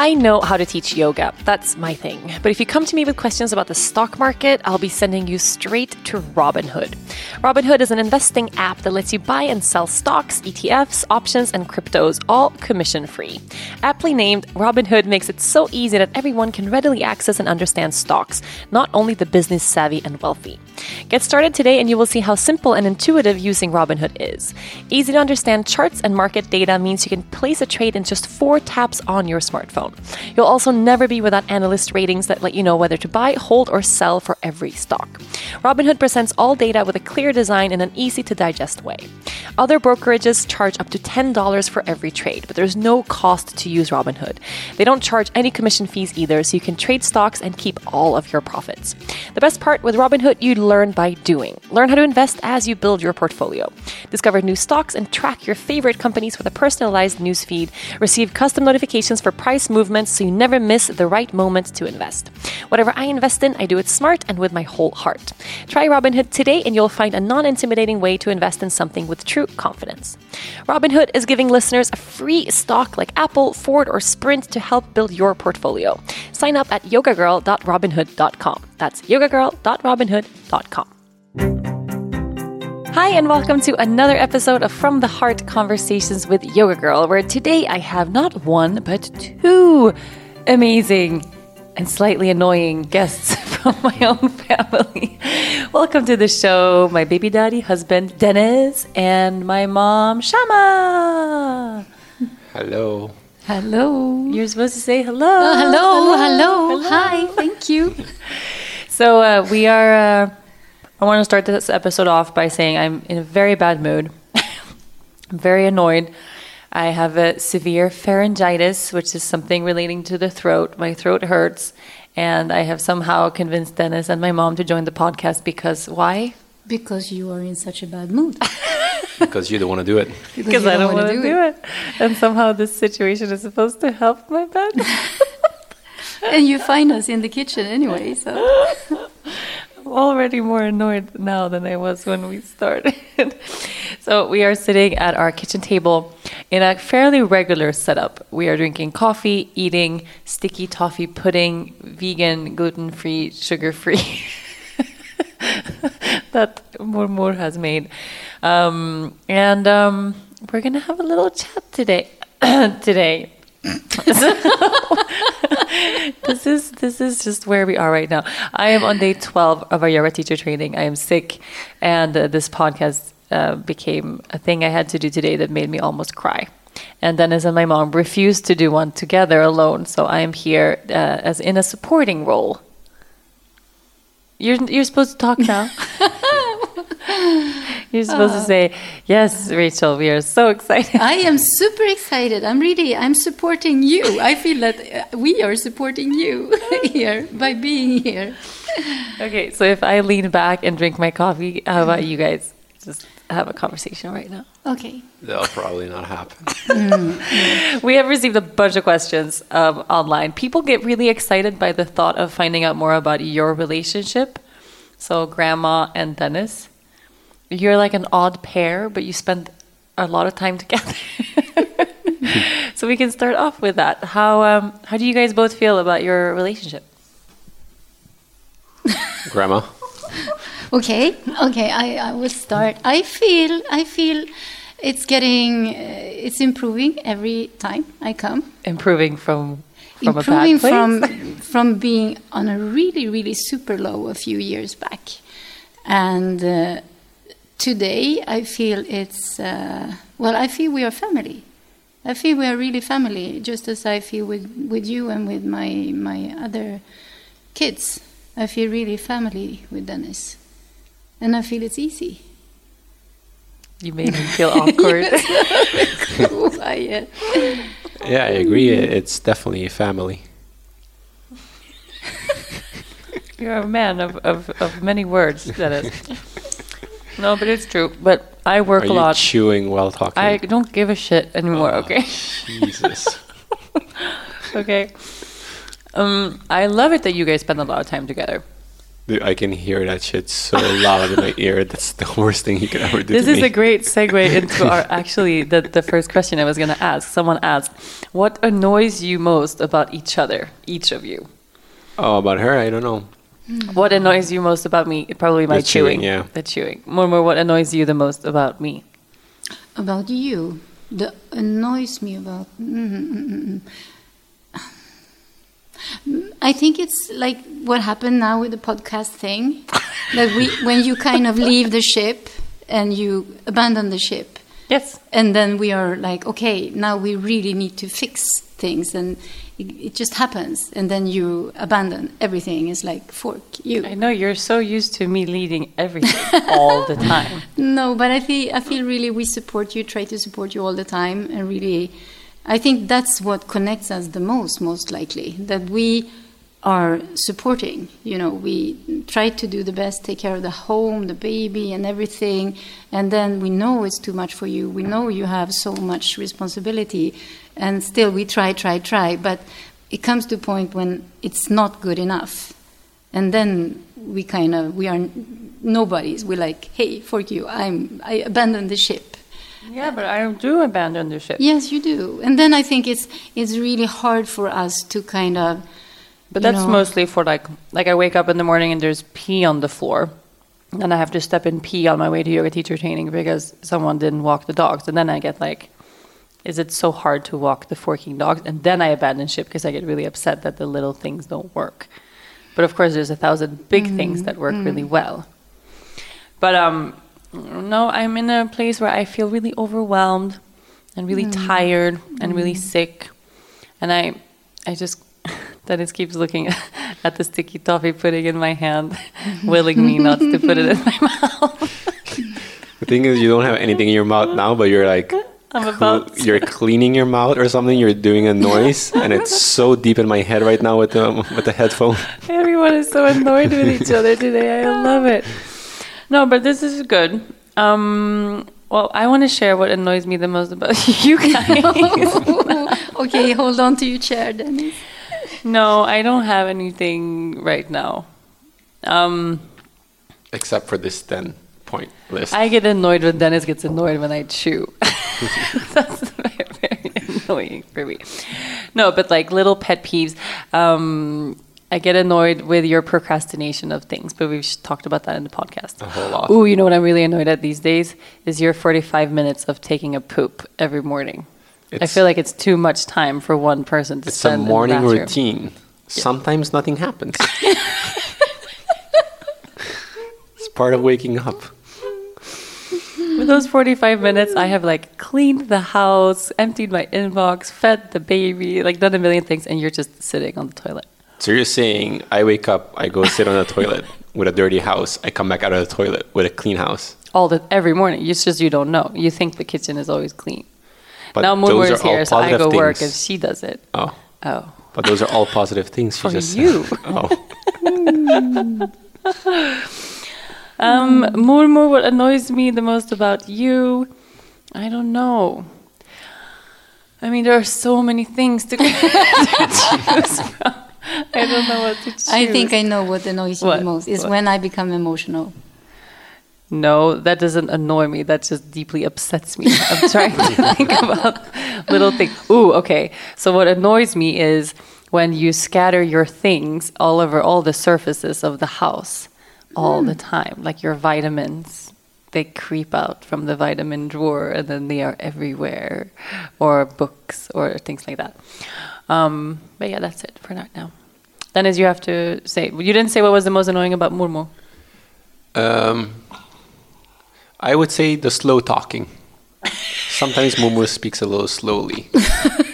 I know how to teach yoga. That's my thing. But if you come to me with questions about the stock market, I'll be sending you straight to Robinhood. Robinhood is an investing app that lets you buy and sell stocks, ETFs, options, and cryptos, all commission free. Aptly named, Robinhood makes it so easy that everyone can readily access and understand stocks, not only the business savvy and wealthy. Get started today and you will see how simple and intuitive using Robinhood is. Easy to understand charts and market data means you can place a trade in just four taps on your smartphone. You'll also never be without analyst ratings that let you know whether to buy, hold, or sell for every stock. Robinhood presents all data with a clear design in an easy to digest way. Other brokerages charge up to $10 for every trade, but there's no cost to use Robinhood. They don't charge any commission fees either, so you can trade stocks and keep all of your profits. The best part with Robinhood, you learn by doing. Learn how to invest as you build your portfolio. Discover new stocks and track your favorite companies with a personalized newsfeed. Receive custom notifications for price movements so you never miss the right moment to invest. Whatever I invest in, I do it smart and with my whole heart. Try Robinhood today and you'll find a non intimidating way to invest in something with true confidence. Robinhood is giving listeners a free stock like Apple, Ford, or Sprint to help build your portfolio. Sign up at yogagirl.robinhood.com. That's yogagirl.robinhood.com. Hi, and welcome to another episode of From the Heart Conversations with Yoga Girl, where today I have not one, but two amazing and slightly annoying guests from my own family. Welcome to the show, my baby daddy husband, Dennis, and my mom, Shama. Hello. Hello. You're supposed to say hello. Oh, hello, hello, Hi, thank you. So uh, we are. Uh, I want to start this episode off by saying I'm in a very bad mood. I'm very annoyed. I have a severe pharyngitis, which is something relating to the throat. My throat hurts, and I have somehow convinced Dennis and my mom to join the podcast because why? Because you are in such a bad mood. Because you don't want to do it. Because I don't want to do it. And somehow this situation is supposed to help my bad. and you find us in the kitchen anyway, so. Already more annoyed now than I was when we started. so we are sitting at our kitchen table in a fairly regular setup. We are drinking coffee, eating sticky toffee pudding, vegan, gluten-free, sugar-free. that Mormor has made. Um, and um, we're going to have a little chat today. today. this is this is just where we are right now. I am on day twelve of our yoga teacher training. I am sick, and uh, this podcast uh, became a thing I had to do today that made me almost cry. And Dennis and my mom refused to do one together alone, so I am here uh, as in a supporting role. You're you're supposed to talk now. You're supposed to say, "Yes, Rachel, we are so excited." I am super excited. I'm really I'm supporting you. I feel that uh, we are supporting you here by being here. Okay, so if I lean back and drink my coffee, how about you guys just have a conversation right now? Okay. That'll probably not happen. We have received a bunch of questions um, online. People get really excited by the thought of finding out more about your relationship. So, Grandma and Dennis, you're like an odd pair, but you spend a lot of time together. so we can start off with that. How um, how do you guys both feel about your relationship? Grandma. Okay. Okay. I, I will start. I feel I feel it's getting uh, it's improving every time I come. Improving from from improving a bad place. from from being on a really really super low a few years back, and uh, today I feel it's uh, well. I feel we are family. I feel we are really family, just as I feel with with you and with my my other kids. I feel really family with Dennis, and I feel it's easy. you made me feel awkward. Yeah, I agree. It's definitely a family. You're a man of, of, of many words, Dennis. no, but it's true. But I work Are a you lot. chewing while talking? I don't give a shit anymore. Oh, Okay. Jesus. okay. Um, I love it that you guys spend a lot of time together. Dude, I can hear that shit so loud in my ear. That's the worst thing you could ever do This is me. a great segue into our actually the, the first question I was going to ask. Someone asked, "What annoys you most about each other, each of you?" oh, about her, I don't know. What annoys you most about me? Probably my The chewing, chewing. yeah. The chewing. Mormor, what annoys you the most about me? About you, that annoys me about. mm, mm, mm, mm. I think it's like what happened now with the podcast thing, that we when you kind of leave the ship and you abandon the ship, Yes. and then we are like, okay, now we really need to fix things, and it, just happens, and then you abandon everything. It's like fork you. I know you're so used to me leading everything all the time. No, but I feel I feel really we support you, try to support you all the time, and really, I think that's what connects us the most, most likely that we are supporting. You know, we try to do the best, take care of the home, the baby, and everything, and then we know it's too much for you. We know you have so much responsibility, and still we try, try, try, but it comes to a point when it's not good enough and then we kind of we are nobodies we're like hey fork you i'm i abandoned the ship Yeah, but I do abandon the ship. yes you do and then i think it's it's really hard for us to kind of But that's know- mostly for like like I wake up in the morning and there's pee on the floor. And I have to step in pee on my way to yoga teacher training because someone didn't walk the dogs. And then I get like, is it so hard to walk the forking dogs? And then I abandon ship because I get really upset that the little things don't work. But of course, there's a thousand big mm-hmm. things that work really mm-hmm. well. But um, no, I'm in a place where I feel really overwhelmed and really mm. tired and really mm. sick, and I, I just Dennis keeps looking at the sticky toffee pudding in my hand, willing me not to put it in my mouth. The thing is, you don't have anything in your mouth now, but you're like, I'm about to. you're cleaning your mouth or something. You're doing a noise, and it's so deep in my head right now with the with the headphone. Everyone is so annoyed with each other today. I love it. No, but this is good. Um, well, I want to share what annoys me the most about you guys. okay hold on to your chair dennis no, I don't have anything right now. Um, Except for this ten point list. I get annoyed when Dennis gets annoyed when I chew. That's very, very annoying for me. No, but like little pet peeves. Um, I get annoyed with your procrastination of things, but we've talked about that in the podcast. A whole lot. Ooh, you know what I'm really annoyed at these days is your 45 minutes of taking a poop every morning. I feel like it's too much time for one person to It's a spend. in the morning routine. Sometimes nothing happens. it's part of waking up. With those 45 minutes, I have like cleaned the house, emptied my inbox, fed the baby, like done a million things, and you're just sitting on the toilet. So you're saying I wake up, I go sit on the toilet with a dirty house, I come back out of the toilet with a clean house. All the every morning. It's just you don't know. You think the kitchen is always clean. But now those is here, so I positive go work and she does it. Oh, Oh. but those are all positive things. she For just said. you. Oh, Um, Mormor, what annoys me the most about you? I don't know. I mean, there are so many things to, to choose from. I don't know what to choose. i think i know what annoys you What? the most is What? when i become emotional No, that doesn't annoy me. That just deeply upsets me. I'm trying to think about little things. Ooh, okay. So what annoys me is when you scatter your things all over all the surfaces of the house all the time, like your vitamins. They creep out from the vitamin drawer and then they are everywhere, or books or things like that. Um, but yeah, that's it for right now. Then, as you have to say, you didn't say what was the most annoying about Murmo. um, I would say the slow talking. Sometimes Momo speaks a little slowly,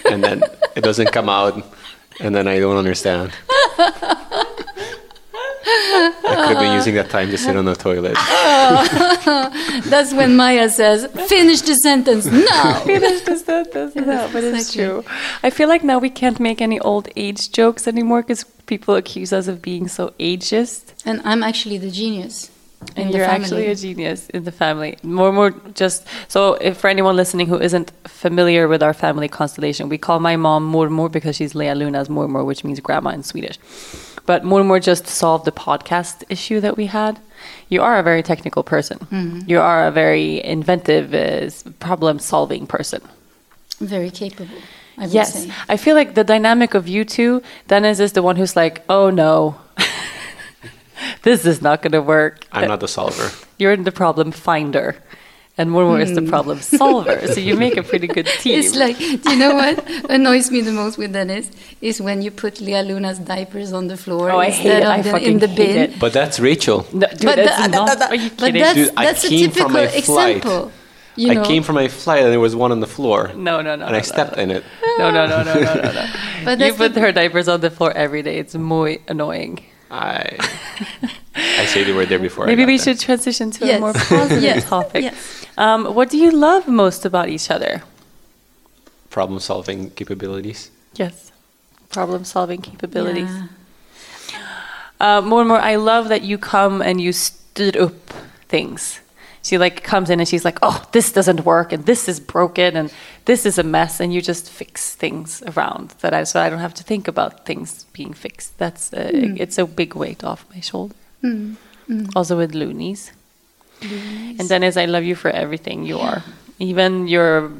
and then it doesn't come out, and then I don't understand. I could have been using that time to sit on the toilet. that's when maya says finish the sentence now finish the sentence. No, but it's true. I feel like now we can't make any old age jokes anymore because people accuse us of being so ageist. and i'm actually the genius in And you're actually a genius in the family. More, more, just so if for anyone listening who isn't familiar with our family constellation, we call my mom Mormor because she's Lea Luna's Mormor, which means grandma in Swedish. But Mormor just solved the podcast issue that we had. You are a very technical person. You are a very inventive, uh, problem-solving person. very capable. I Yes, say. I feel like the dynamic of you two, Dennis is the one who's like, "Oh no, this is not going to work." I'm not the solver. You're the problem finder, and Mormor is the hmm. problem solver. So you make a pretty good team. It's like, do you know what annoys me the most with Dennis is when you put Lea Luna's diapers on the floor Oh, I hate instead it. of I the- in the bin. it. But that's Rachel. no, dude, But, that's the- not. the- are you but kidding? that's, Dude, that's a typical from my flight. example. You know, I came from my flight and there was one on the floor. no, no, no. and no, I stepped no, in it. No, no, no, no, no, no, no. But you put her diapers on the floor every day. It's muy annoying. I I say they were there before. I Maybe got we there. should transition to a more positive Yes. topic. Yes. Um, what do you love most about each other? problem solving capabilities. Yes. Problem solving capabilities. Yeah. Uh, more and more, I love that you come and you stood up things. She like comes in and she's like, "Oh, this doesn't work, and this is broken, and this is a mess," and you just fix things around that I so I don't have to think about things being fixed. That's uh, it's a big weight off my shoulder. Also with loonies. And Dennis, I love you for everything you are, even your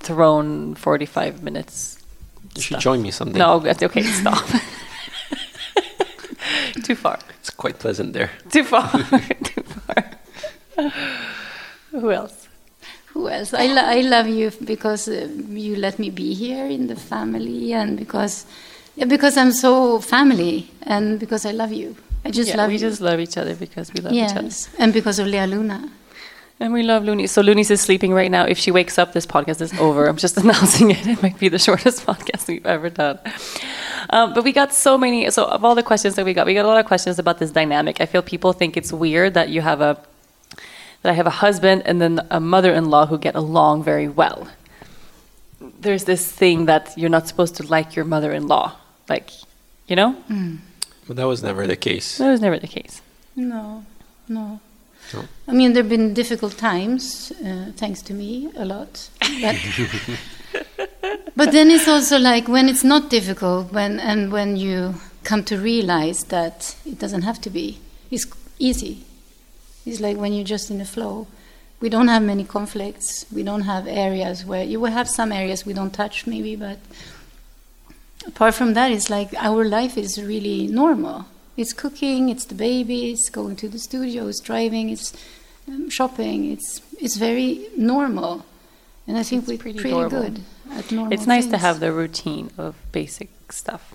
thrown forty-five minutes. You should stuff. join me someday. No, that's okay. Stop. Too far. It's quite pleasant there. Too far. Too far. Who else? Who else? I, lo- I love you because uh, you let me be here in the family, and because yeah, because I'm so family, and because I love you. I just Yeah, love we you. just love each other because we love each other. yes, and because of Lea Luna. And we love Looney. So Looney's is sleeping right now. If she wakes up, this podcast is over. I'm just announcing it. It might be the shortest podcast we've ever done. Um, but we got so many. So of all the questions that we got, we got a lot of questions about this dynamic. I feel people think it's weird that you have a that I have a husband and then a mother-in-law who get along very well. There's this thing that you're not supposed to like your mother-in-law, like you know. But that was never the case. That was never the case. No, no. No. I mean, there have been difficult times, uh, thanks to me, a lot. But, but then it's also like when it's not difficult, when and when you come to realize that it doesn't have to be. It's easy. It's like when you're just in the flow. We don't have many conflicts. We don't have areas where you will have some areas we don't touch, maybe, but apart from that, it's like our life is really normal. It's cooking, it's the baby, it's going to the studio, it's driving, it's um, shopping. It's it's very normal, and I think It's we're pretty pretty, good at normal. it's nice to have the routine of basic stuff.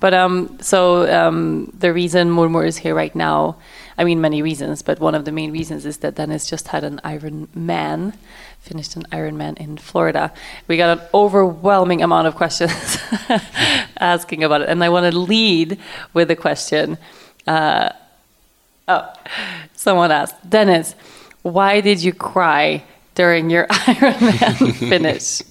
But um, so um, the reason Mormor is here right now, I mean, many reasons, but one of the main reasons is that Dennis just had an Iron Man, finished an Iron Man in Florida. We got an overwhelming amount of questions asking about it, and I want to lead with a question. Uh, oh, someone asked, Dennis, why did you cry during your Iron Man finish?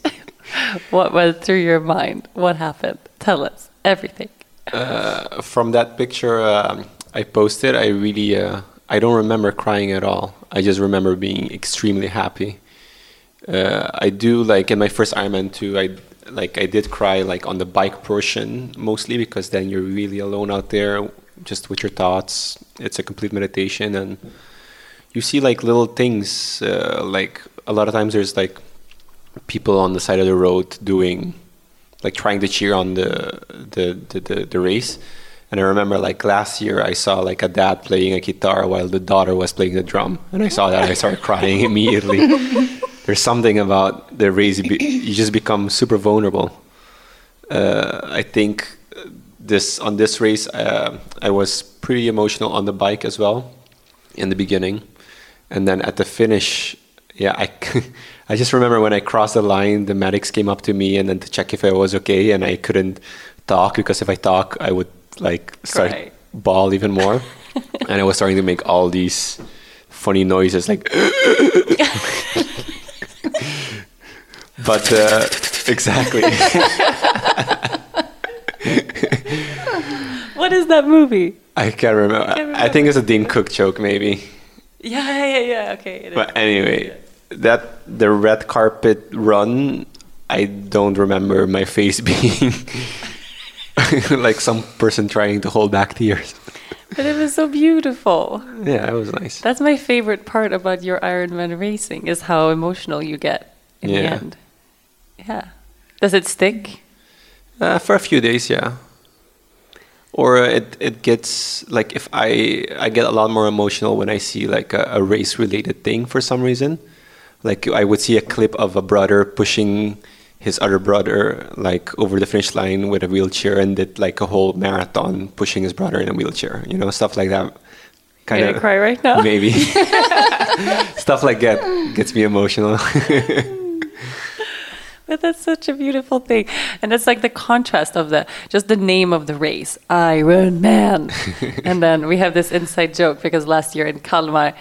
what went through your mind? What happened? Tell us everything. Uh, from that picture um, I posted, I really uh, I don't remember crying at all. I just remember being extremely happy. Uh, I do like in my first Ironman too. I like I did cry like on the bike portion mostly because then you're really alone out there, just with your thoughts. It's a complete meditation, and you see like little things. Uh, like a lot of times there's like people on the side of the road doing like trying to cheer on the the, the, the, the race. And I remember like last year I saw like a dad playing a guitar while the daughter was playing the drum. And I saw that I started crying immediately. There's something about the you, you just become super vulnerable. Uh, I think this on this race uh, I was pretty emotional on the bike as well in the beginning. And then at the finish, yeah, I, I just remember when I crossed the line, the medics came up to me and then to check if I was okay, and I couldn't talk because if I talk, I would like start Cry. bawl even more, and I was starting to make all these funny noises like. but uh, exactly, What is that movie? I can't remember. Can't remember. I think it's a Dane Cook joke, maybe. Yeah, yeah, yeah. Okay. it is. But anyway, that the red carpet run, I don't remember my face being like some person trying to hold back tears. But it was so beautiful. Yeah, it was nice. That's my favorite part about your Ironman racing is how emotional you get in the end. Yeah. Does it stick? Uh, for a few days, yeah. Or uh, it it gets like if I I get a lot more emotional when I see like a, a race related thing for some reason. Like I would see a clip of a brother pushing his other brother like over the finish line with a wheelchair and did like a whole marathon pushing his brother in a wheelchair. You know, stuff like that. Kind of cry right now. Maybe stuff like that gets me emotional. But that's such a beautiful thing. And it's like the contrast of the just the name of the race, Iron Man. and then we have this inside joke because last year in Kalmar,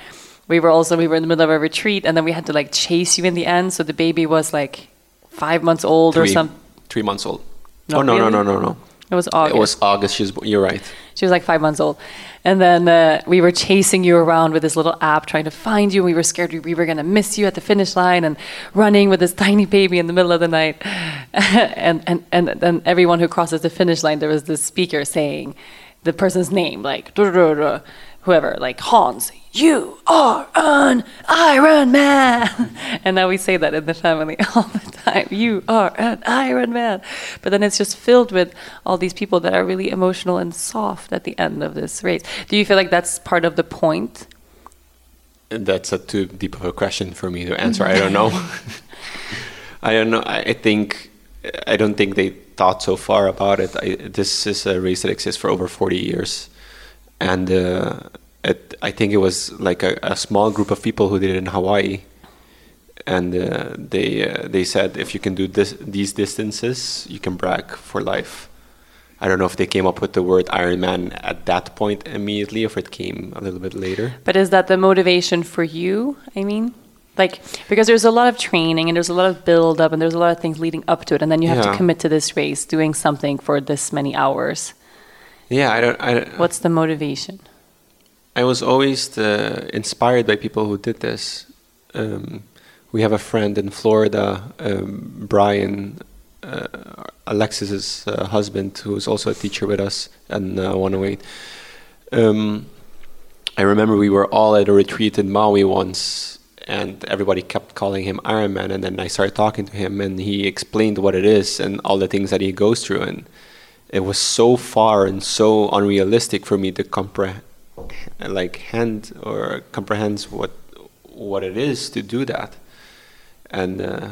we were also we were in the middle of a retreat and then we had to like chase you in the end. So the baby was like five months old or three, something. three months old. Not oh no really? no no no no! It was August. It was August. She's you're right. She was like five months old. And then uh, we were chasing you around with this little app trying to find you. We were scared we, we were going to miss you at the finish line and running with this tiny baby in the middle of the night. and, and, and then everyone who crosses the finish line, there was this speaker saying the person's name, like duh, duh, duh, whoever, like Hans, you are an Iron Man. and now we say that in the family all the time. You are an Iron Man. But then it's just filled with all these people that are really emotional and soft at the end of this race. Do you feel like that's part of the point? That's a too deep of a question for me to answer. I don't know. I don't know. I, think I don't think they thought so far about it. I, this is a race that exists for over forty years, and uh, it, I think it was like a, a small group of people who did it in Hawaii, and uh, they uh, they said if you can do this these distances, you can brag for life. I don't know if they came up with the word Ironman at that point immediately, or if it came a little bit later. But is that the motivation for you? I mean, like because there's a lot of training and there's a lot of build up and there's a lot of things leading up to it, and then you have to commit to this race, doing something for this many hours. Yeah, I don't. I, don't- What's the motivation? I was always uh, inspired by people who did this. Um, we have a friend in Florida, um, Brian, uh, Alexis's uh, husband, who is also a teacher with us in uh, 108. Um, I remember we were all at a retreat in Maui once, and everybody kept calling him Iron Man. And then I started talking to him, and he explained what it is and all the things that he goes through. And it was so far and so unrealistic for me to comprehend, like hand or comprehend what what it is to do that. And uh,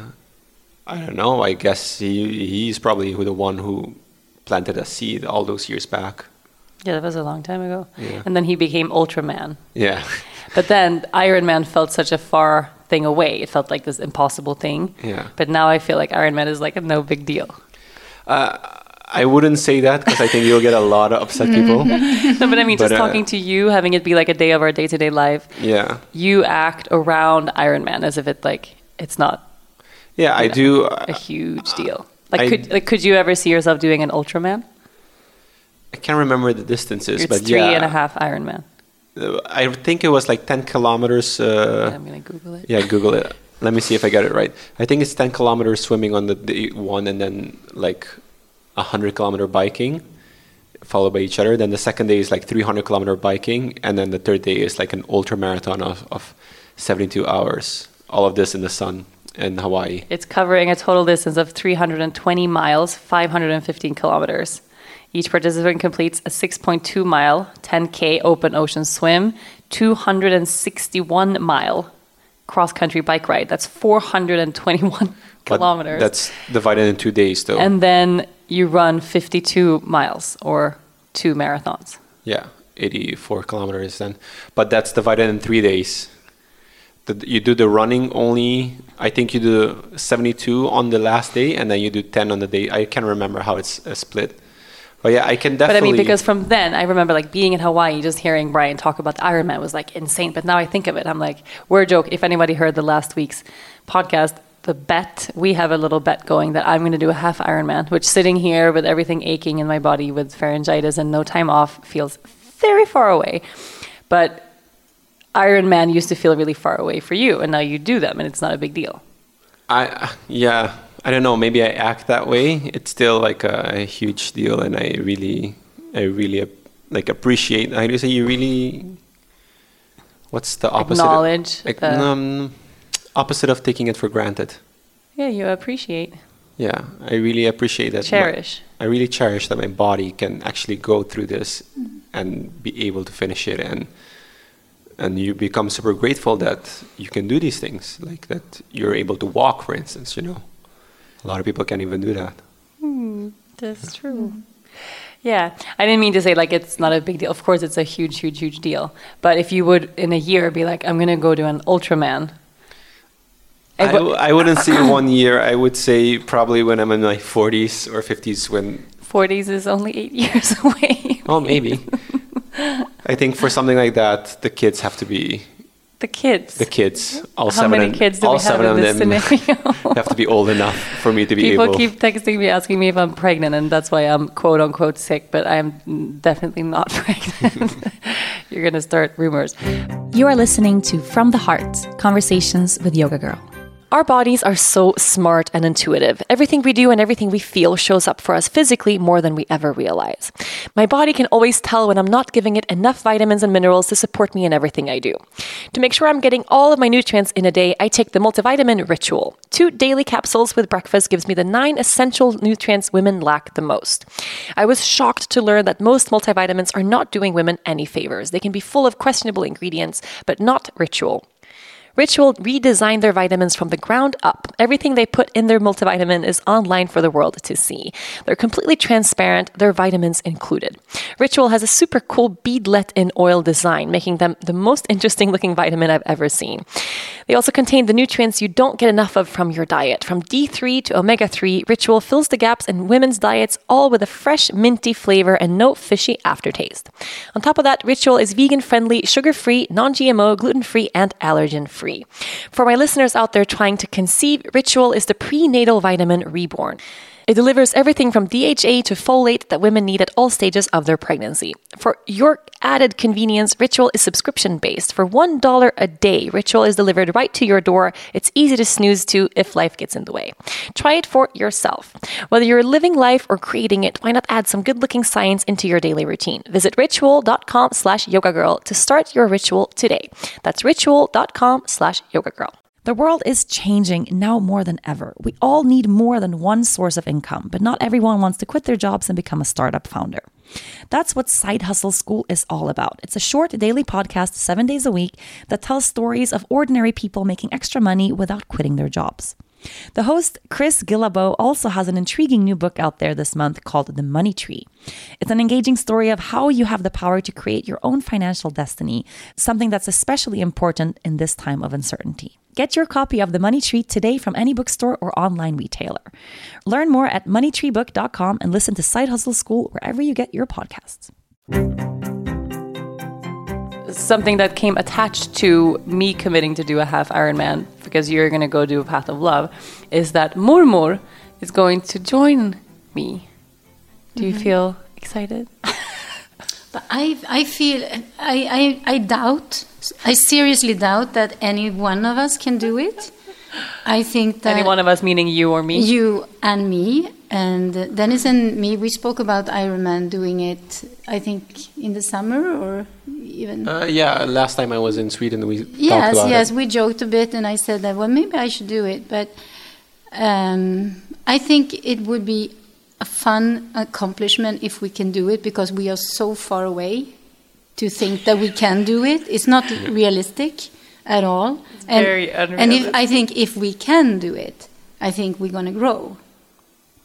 I don't know. I guess he he's probably the one who planted a seed all those years back. Yeah, that was a long time ago. Yeah. And then he became Ultraman. Yeah, But then Iron Man felt such a far thing away. It felt like this impossible thing. Yeah. But now I feel like Iron Man is like a no big deal. I wouldn't say that because I think you'll get a lot of upset people. No, but I mean, just uh, talking to you, having it be like a day of our day to day life, Yeah, you act around Iron Man as if it like it's not yeah, I Yeah. do. a huge deal. Like, I- could like could you ever see yourself doing an Ultraman? I can't remember the distances, It's but three yeah, and a half Iron Man. uh, I think it was like ten kilometers. Uh, I'm gonna Google it. Yeah, Google it. Let me see if I got it right. I think it's 10 kilometers swimming on the day one and then like 100 kilometer biking followed by each other. Then the second day is like 300 kilometer biking. And then the third day is like an ultra marathon of, of 72 hours. All of this in the sun in Hawaii. It's covering a total distance of 320 miles, 515 kilometers. Each participant completes a 6.2 mile, 10K open ocean swim, 261 mile cross country bike ride. That's 421 But kilometers. That's divided in two days though. and then you run 52 miles or two marathons. yeah, 84 kilometers then. But that's divided in three days. The, you do the running only, I think you do 72 on the last day and then you do 10 on the day. I can't remember how it's uh, split. But yeah, I can definitely. But I mean, because from then, I remember like being in Hawaii, just hearing Brian talk about the Ironman was like insane. But now I think of it, I'm like, we're a joke. If anybody heard the last week's podcast, the bet, we have a little bet going that I'm going to do a half Ironman, which sitting here with everything aching in my body with pharyngitis and no time off feels very far away. but Ironman used to feel really far away for you, and now you do them, and it's not a big deal. I yeah, I don't know. Maybe I act that way. It's still like a, a huge deal, and I really, I really like appreciate. I do say you really. What's the opposite? Acknowledge. Of, like, the- um, opposite of taking it for granted. yeah, you appreciate, Yeah, I really appreciate that. my- cherish. I really cherish that my body can actually go through this mm-hmm. and be able to finish it and and you become super grateful that you can do these things like that you're able to walk for instance you know a lot of people can't even do that hmm, That's true. Yeah, I didn't mean to say like it's not a big deal. Of course, it's a huge, huge, huge deal. But if you would in a year be like, I'm gonna go to an Ultraman. I, And what- w- I wouldn't say one year i would say probably when i'm in my 40s or 50s when 40s is only eight years away. oh maybe i think for something like that the kids have to be the kids. the kids all How seven many and- kids do all we have seven in of this them scenario? have to be old enough for me to be People able keep texting me asking me if I'm pregnant, and that's why I'm quote unquote sick, but I'm definitely not pregnant. You're gonna start rumors. You are listening to From the Heart Conversations with Yoga Girl. Our bodies are so smart and intuitive. Everything we do and everything we feel shows up for us physically more than we ever realize. My body can always tell when I'm not giving it enough vitamins and minerals to support me in everything I do. To make sure I'm getting all of my nutrients in a day, I take the multivitamin ritual. Two daily capsules with breakfast gives me the nine essential nutrients women lack the most. I was shocked to learn that most multivitamins are not doing women any favors. They can be full of questionable ingredients, but not ritual. Ritual redesigned their vitamins from the ground up. Everything they put in their multivitamin is online for the world to see. They're completely transparent, their vitamins included. Ritual has a super cool beadlet in oil design, making them the most interesting looking vitamin I've ever seen. They also contain the nutrients you don't get enough of from your diet. From D3 to omega 3, Ritual fills the gaps in women's diets, all with a fresh, minty flavor and no fishy aftertaste. On top of that, Ritual is vegan friendly, sugar free, non GMO, gluten free, and allergen free. For my listeners out there trying to conceive, Ritual is the prenatal vitamin reborn. It delivers everything from DHA to folate that women need at all stages of their pregnancy. For your added convenience, Ritual is subscription based. For $1 a day, Ritual is delivered right to your door. It's easy to snooze to if life gets in the way. Try it for yourself. Whether you're living life or creating it, why not add some good-looking science into your daily routine? Visit ritual.com slash to start your ritual today. That's ritual.com slash. The world is changing now more than ever. We all need more than one source of income, but not everyone wants to quit their jobs and become a startup founder. That's what Side Hustle School is all about. It's a short daily podcast, seven days a week, that tells stories of ordinary people making extra money without quitting their jobs. The host, Chris Guillebeau, also has an intriguing new book out there this month called The Money Tree. It's an engaging story of how you have the power to create your own financial destiny, something that's especially important in this time of uncertainty. Get your copy of The Money Tree today from any bookstore or online retailer. Learn more at moneytreebook.com and listen to Side Hustle School wherever you get your podcasts. something that came attached to me committing to do a half Ironman because you're going to go do a Path of Love is that Mormor is going to join me. Do you mm-hmm. feel excited? But I, I feel, I, I, I doubt, I seriously doubt that any one of us can do it. I think that Any one of us, meaning you or me? you and me, and Dennis and me, we spoke about Ironman doing it, I think, in the summer or even. Uh, yeah, last time I was in Sweden, we talked yes, about yes, it. we joked a bit, and I said that, well, maybe I should do it. But um, I think it would be a fun accomplishment if we can do it because we are so far away to think that we can do it. It's not realistic at all. and, very and if, I think if we can do it, I think we're going to grow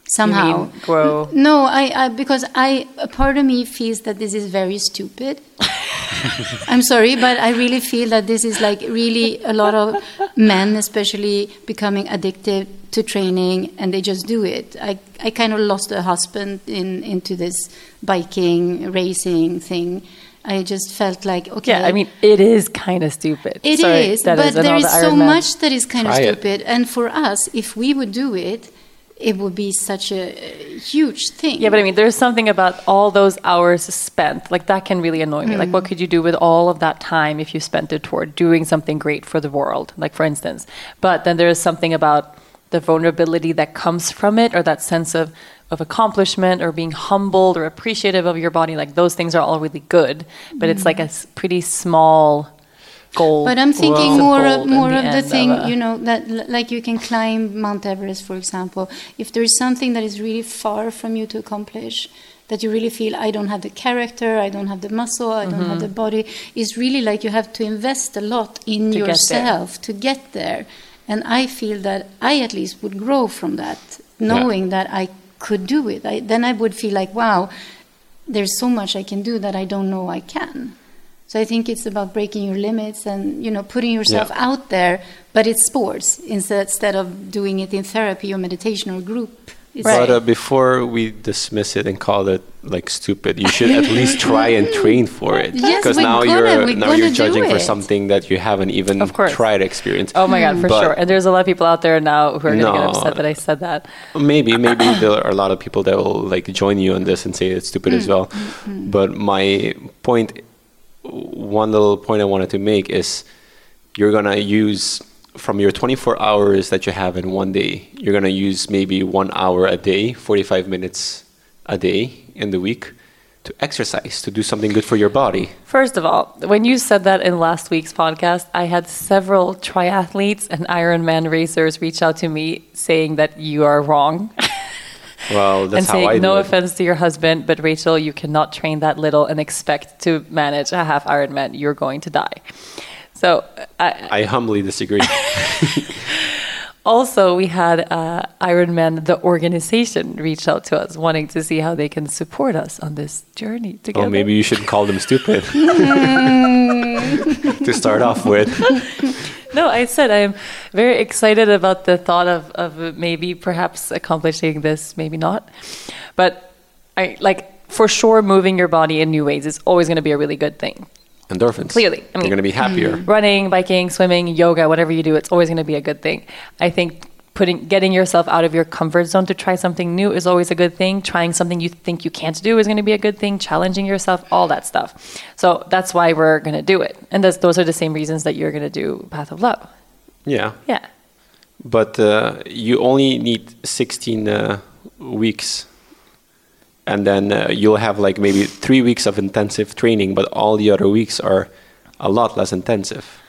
somehow. mean grow? No, I, I because I a part of me feels that this is very stupid. I'm sorry, but I really feel that this is like really a lot of men, especially, becoming addicted to training, and they just do it. I I kind of lost a husband in into this biking racing thing. I just felt like okay. Yeah, I mean, it is kind of stupid. It is, Sorry, that but and there all is the so Man. much that is kind Try of it. stupid. And for us, if we would do it, it would be such a huge thing. Yeah, but I mean, there's something about all those hours spent. Like, that can really annoy me. Like, what mm. could you do with all of that time if you spent it toward doing something great for the world? Like, for instance. But then there's something about the vulnerability that comes from it or that sense of, of accomplishment or being humbled or appreciative of your body. Like, those things are all really good. But it's like mm. a pretty small goal. But I'm thinking more of more the of the thing, a- you know, that like you can climb Mount Everest, for example. If there is something that is really far from you to accomplish, that you really feel I don't have the character, I don't have the muscle, I don't have the body, is really like you have to invest a lot in Mm-hmm. To get yourself to get there. And I feel that I at least would grow from that, knowing that I could do it. I, then I would feel like, wow, there's so much I can do that I don't know I can. So I think it's about breaking your limits and you know putting yourself Yeah. out there, but it's sports instead instead of doing it in therapy or meditation or group. It's But uh, before we dismiss it and call it like stupid, you should at least try and train for it. Yes, because we're now gonna- you're now you're judging for something that you haven't even Of course. tried to experience. Oh my God, for But- sure. And there's a lot of people out there now who are going to get upset that I said that. Maybe, maybe there are a lot of people that will like join you on this and say it's stupid Mm, as well. But my point, one little point I wanted to make is, you're gonna use from your 24 hours that you have in one day, you're gonna use maybe one hour a day, 45 minutes a day in the week to exercise, to do something good for your body. First of all, when you said that in last week's podcast, I had several triathletes and Ironman racers reach out to me saying that you are wrong. Well, that's and how saying, I do no it. offense to your husband, but Rachel, you cannot train that little and expect to manage a half Ironman. You're going to die. So, I, I humbly disagree. also, we had uh, Ironman, the organization, reach out to us wanting to see how they can support us on this journey together. Well, maybe you should call them stupid to start off with. No, I said I am very excited about the thought of, of maybe perhaps accomplishing this, maybe not. But I like for sure moving your body in new ways is always going to be a really good thing. Endorphins. Clearly. I you're going to be happier. Running, biking, swimming, yoga, whatever you do, it's always going to be a good thing. I think putting getting yourself out of your comfort zone to try something new is always a good thing. Trying something you think you can't do is going to be a good thing. Challenging yourself, all that stuff. So that's why we're going to do it. And those are the same reasons that you're going to do Path of Love. Yeah. Yeah. But uh, you only need 16 uh, weeks. And then uh, you'll have like maybe three weeks of intensive training, but all the other weeks are a lot less intensive.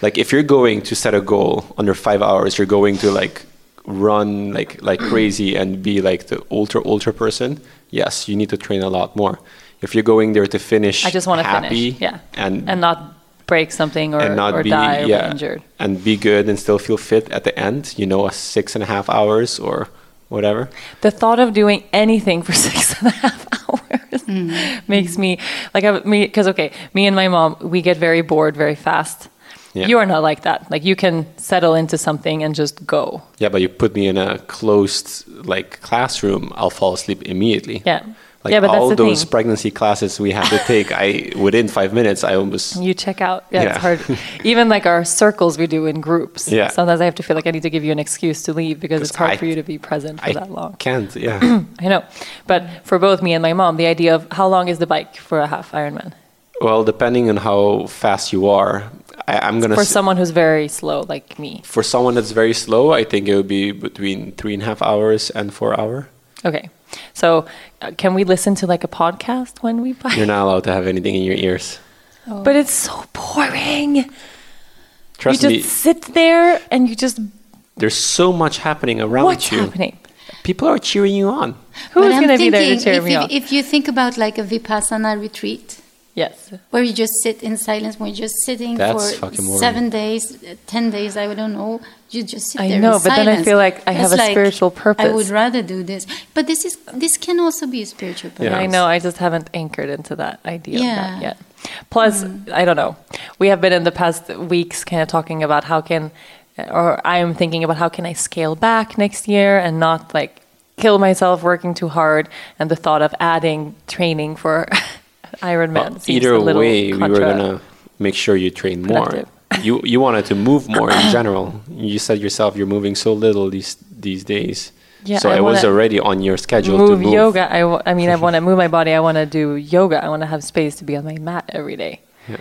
Like if you're going to set a goal under five hours, you're going to like run like like crazy and be like the ultra ultra person. Yes, you need to train a lot more. If you're going there to finish, I just want to happy, finish. Yeah. and and not break something or, and not or be die or yeah, be injured. and be good and still feel fit at the end. You know, a six and a half hours or whatever. The thought of doing anything for six and a half hours mm-hmm. makes me like I, me because okay, me and my mom we get very bored very fast. Yeah. You are not like that. Like you can settle into something and just go. Yeah, but you put me in a closed like classroom, I'll fall asleep immediately. Yeah. Like Yeah, but that's all those thing. pregnancy classes we had to take, I within five minutes I almost You check out. Yeah, it's hard. Even like our circles we do in groups. Yeah. Sometimes I have to feel like I need to give you an excuse to leave because it's hard I- for you to be present for I that long. can't. Yeah. I know. But for both me and my mom, the idea of how long is the bike for a half Ironman? well, depending on how fast you are, I, I'm gonna. For s- someone who's very slow, like me. for someone that's very slow, I think it would be between three and a half hours and four hour. Okay. So uh, can we listen to like a podcast when we bike? You're not allowed to have anything in your ears. But it's so boring. Trust you me, just sit there and you just there's so much happening around what's you. happening? People are cheering you on. Who's going to be there to cheer if, me if, on? if you think about like a vipassana retreat, yes. where you just sit in silence, where you're just sitting That's for fucking boring. seven days, uh, ten days, I don't know. You just sit I there. know, in but then I feel like I have It's a spiritual purpose. I would rather do this, but this is this can also be a spiritual purpose. Yeah. I know. I just haven't anchored into that idea of that yet. Plus, I don't know. We have been in the past weeks kind of talking about how can, or I am thinking about how can I scale back next year and not like kill myself working too hard. And the thought of adding training for Ironman Well, either a little way, we were gonna make sure you train more. you you wanted to move more in general. You said yourself you're moving so little these these days. Yeah, so I I, was already on your schedule to move move. yoga. I, w- I mean, I want to move my body. I want to do yoga. I want to have space to be on my mat every day, Yeah.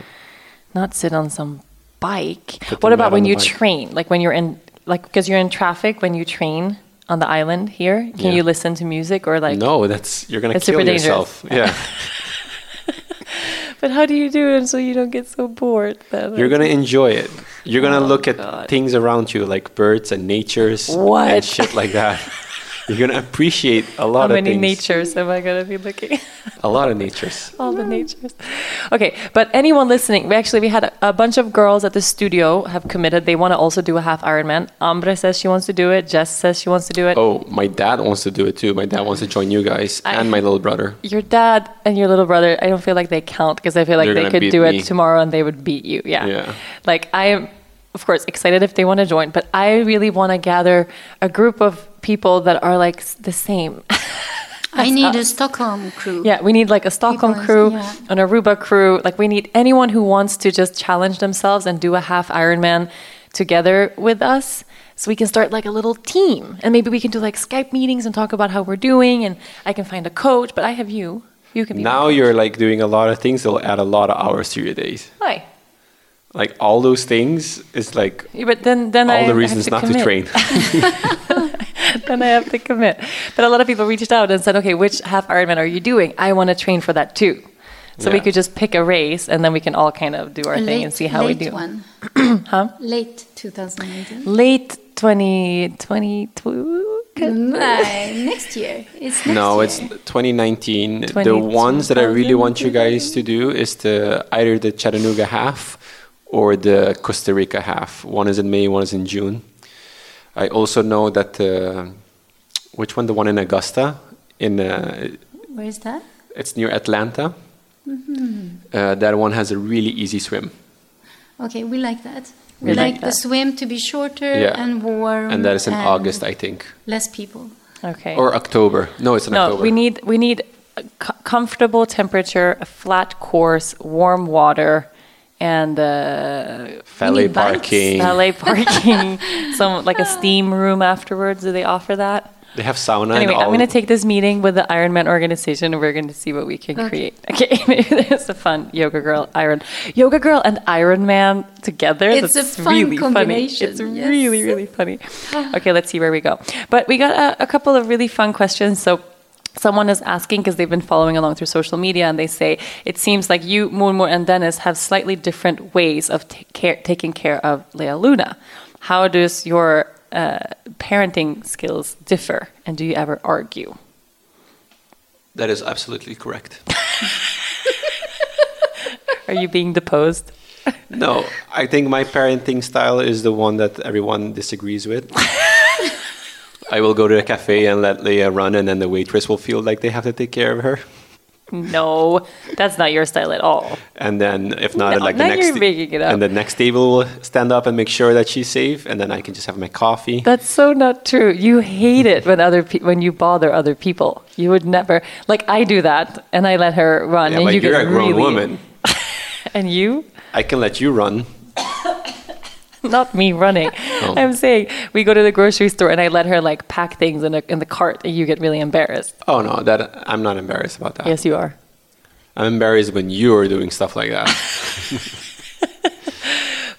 not sit on some bike. Put what about when you bike. train? Like when you're in, like because you're in traffic when you train on the island here. Can Yeah. you listen to music or like? no, that's you're gonna kill super dangerous. yourself. Yeah, But how do you do it so you don't get so bored? Then? you're gonna enjoy it. You're gonna Oh, look at God. things around you like birds and natures What? and shit like that. you're gonna appreciate a How lot of how many things. natures am I gonna be looking? A lot of natures. all the natures. Okay, but anyone listening, we actually we had a, a bunch of girls at the studio have committed. They want to also do a half Ironman. Ambre says she wants to do it. Jess says she wants to do it. Oh, my dad wants to do it too. My dad wants to join you guys I- and my little brother. Your dad and your little brother, I don't feel like they count because I feel like They're they could do me. it tomorrow and they would beat you. Yeah. Yeah. Like I am, of course, excited if they want to join, but I really want to gather a group of people that are like the same. I need a Stockholm crew. Yeah, we need like a Stockholm People, crew, yeah. an Aruba crew. Like we need anyone who wants to just challenge themselves and do a half Ironman together with us. So we can start like a little team, and maybe we can do like Skype meetings and talk about how we're doing. And I can find a coach, but I have you. You can be Now you're like doing a lot of things that'll add a lot of hours to your days. Hi. Like all those things is like Yeah, but then, then I all the reasons to not commit. to train. then I have to commit. But a lot of people reached out and said, "Okay, which half Ironman are you doing? I want to train for that too." So we could just pick a race, and then we can all kind of do our A thing and see how we late do. one. Huh? Late 2018. Late 2022. Nah, next year. It's next no, year. it's 2019. the ones that I really want you guys to do is the either the Chattanooga half or the Costa Rica half. One is in May, one is in June. I also know that uh, which one? The one in Augusta in uh, Where is that? it's near Atlanta. Uh, that one has a really easy swim, Okay, we like that. We We like like the swim to be shorter Yeah. and warm. and that is in and August, I think, Less people. Okay. or October. No, it's in no, October. we need we need a comfortable temperature, a flat course, warm water, and uh, valet parking. valet parking. some like a steam room afterwards. Do they offer that? They have sauna. Anyway, and all. I'm going to take this meeting with the Ironman organization, and we're going to see what we can Okay. create. Okay, maybe there's a fun yoga girl, Iron, yoga girl, and Ironman together. It's That's a fun really combination, Funny. It's yes. really, really funny. Okay, let's see where we go. But we got a, a couple of really fun questions. So. Someone is asking because they've been following along through social media, and they say it seems like you, Mormor, and Dennis have slightly different ways of care, taking care of Lea Luna. How does your uh, parenting skills differ, and do you ever argue? that is absolutely correct. Are you being deposed? No, I think my parenting style is the one that everyone disagrees with. I will go to a cafe and let Lea run, and then the waitress will feel like they have to take care of her. No, that's not your style at all. And then, if not, No, like the next, you're making it up. and the next table will stand up and make sure that she's safe, and then I can just have my coffee. That's so not true. You hate it when other pe- when you bother other people. You would never like I do that, and I let her run, yeah, and but you you're get a grown really, woman. And you, I can let you run. not me running. Oh. I'm saying we go to the grocery store, and I let her like pack things in, a, in the cart, and you get really embarrassed. Oh no, that I'm not embarrassed about that. Yes, you are. I'm embarrassed when you are doing stuff like that.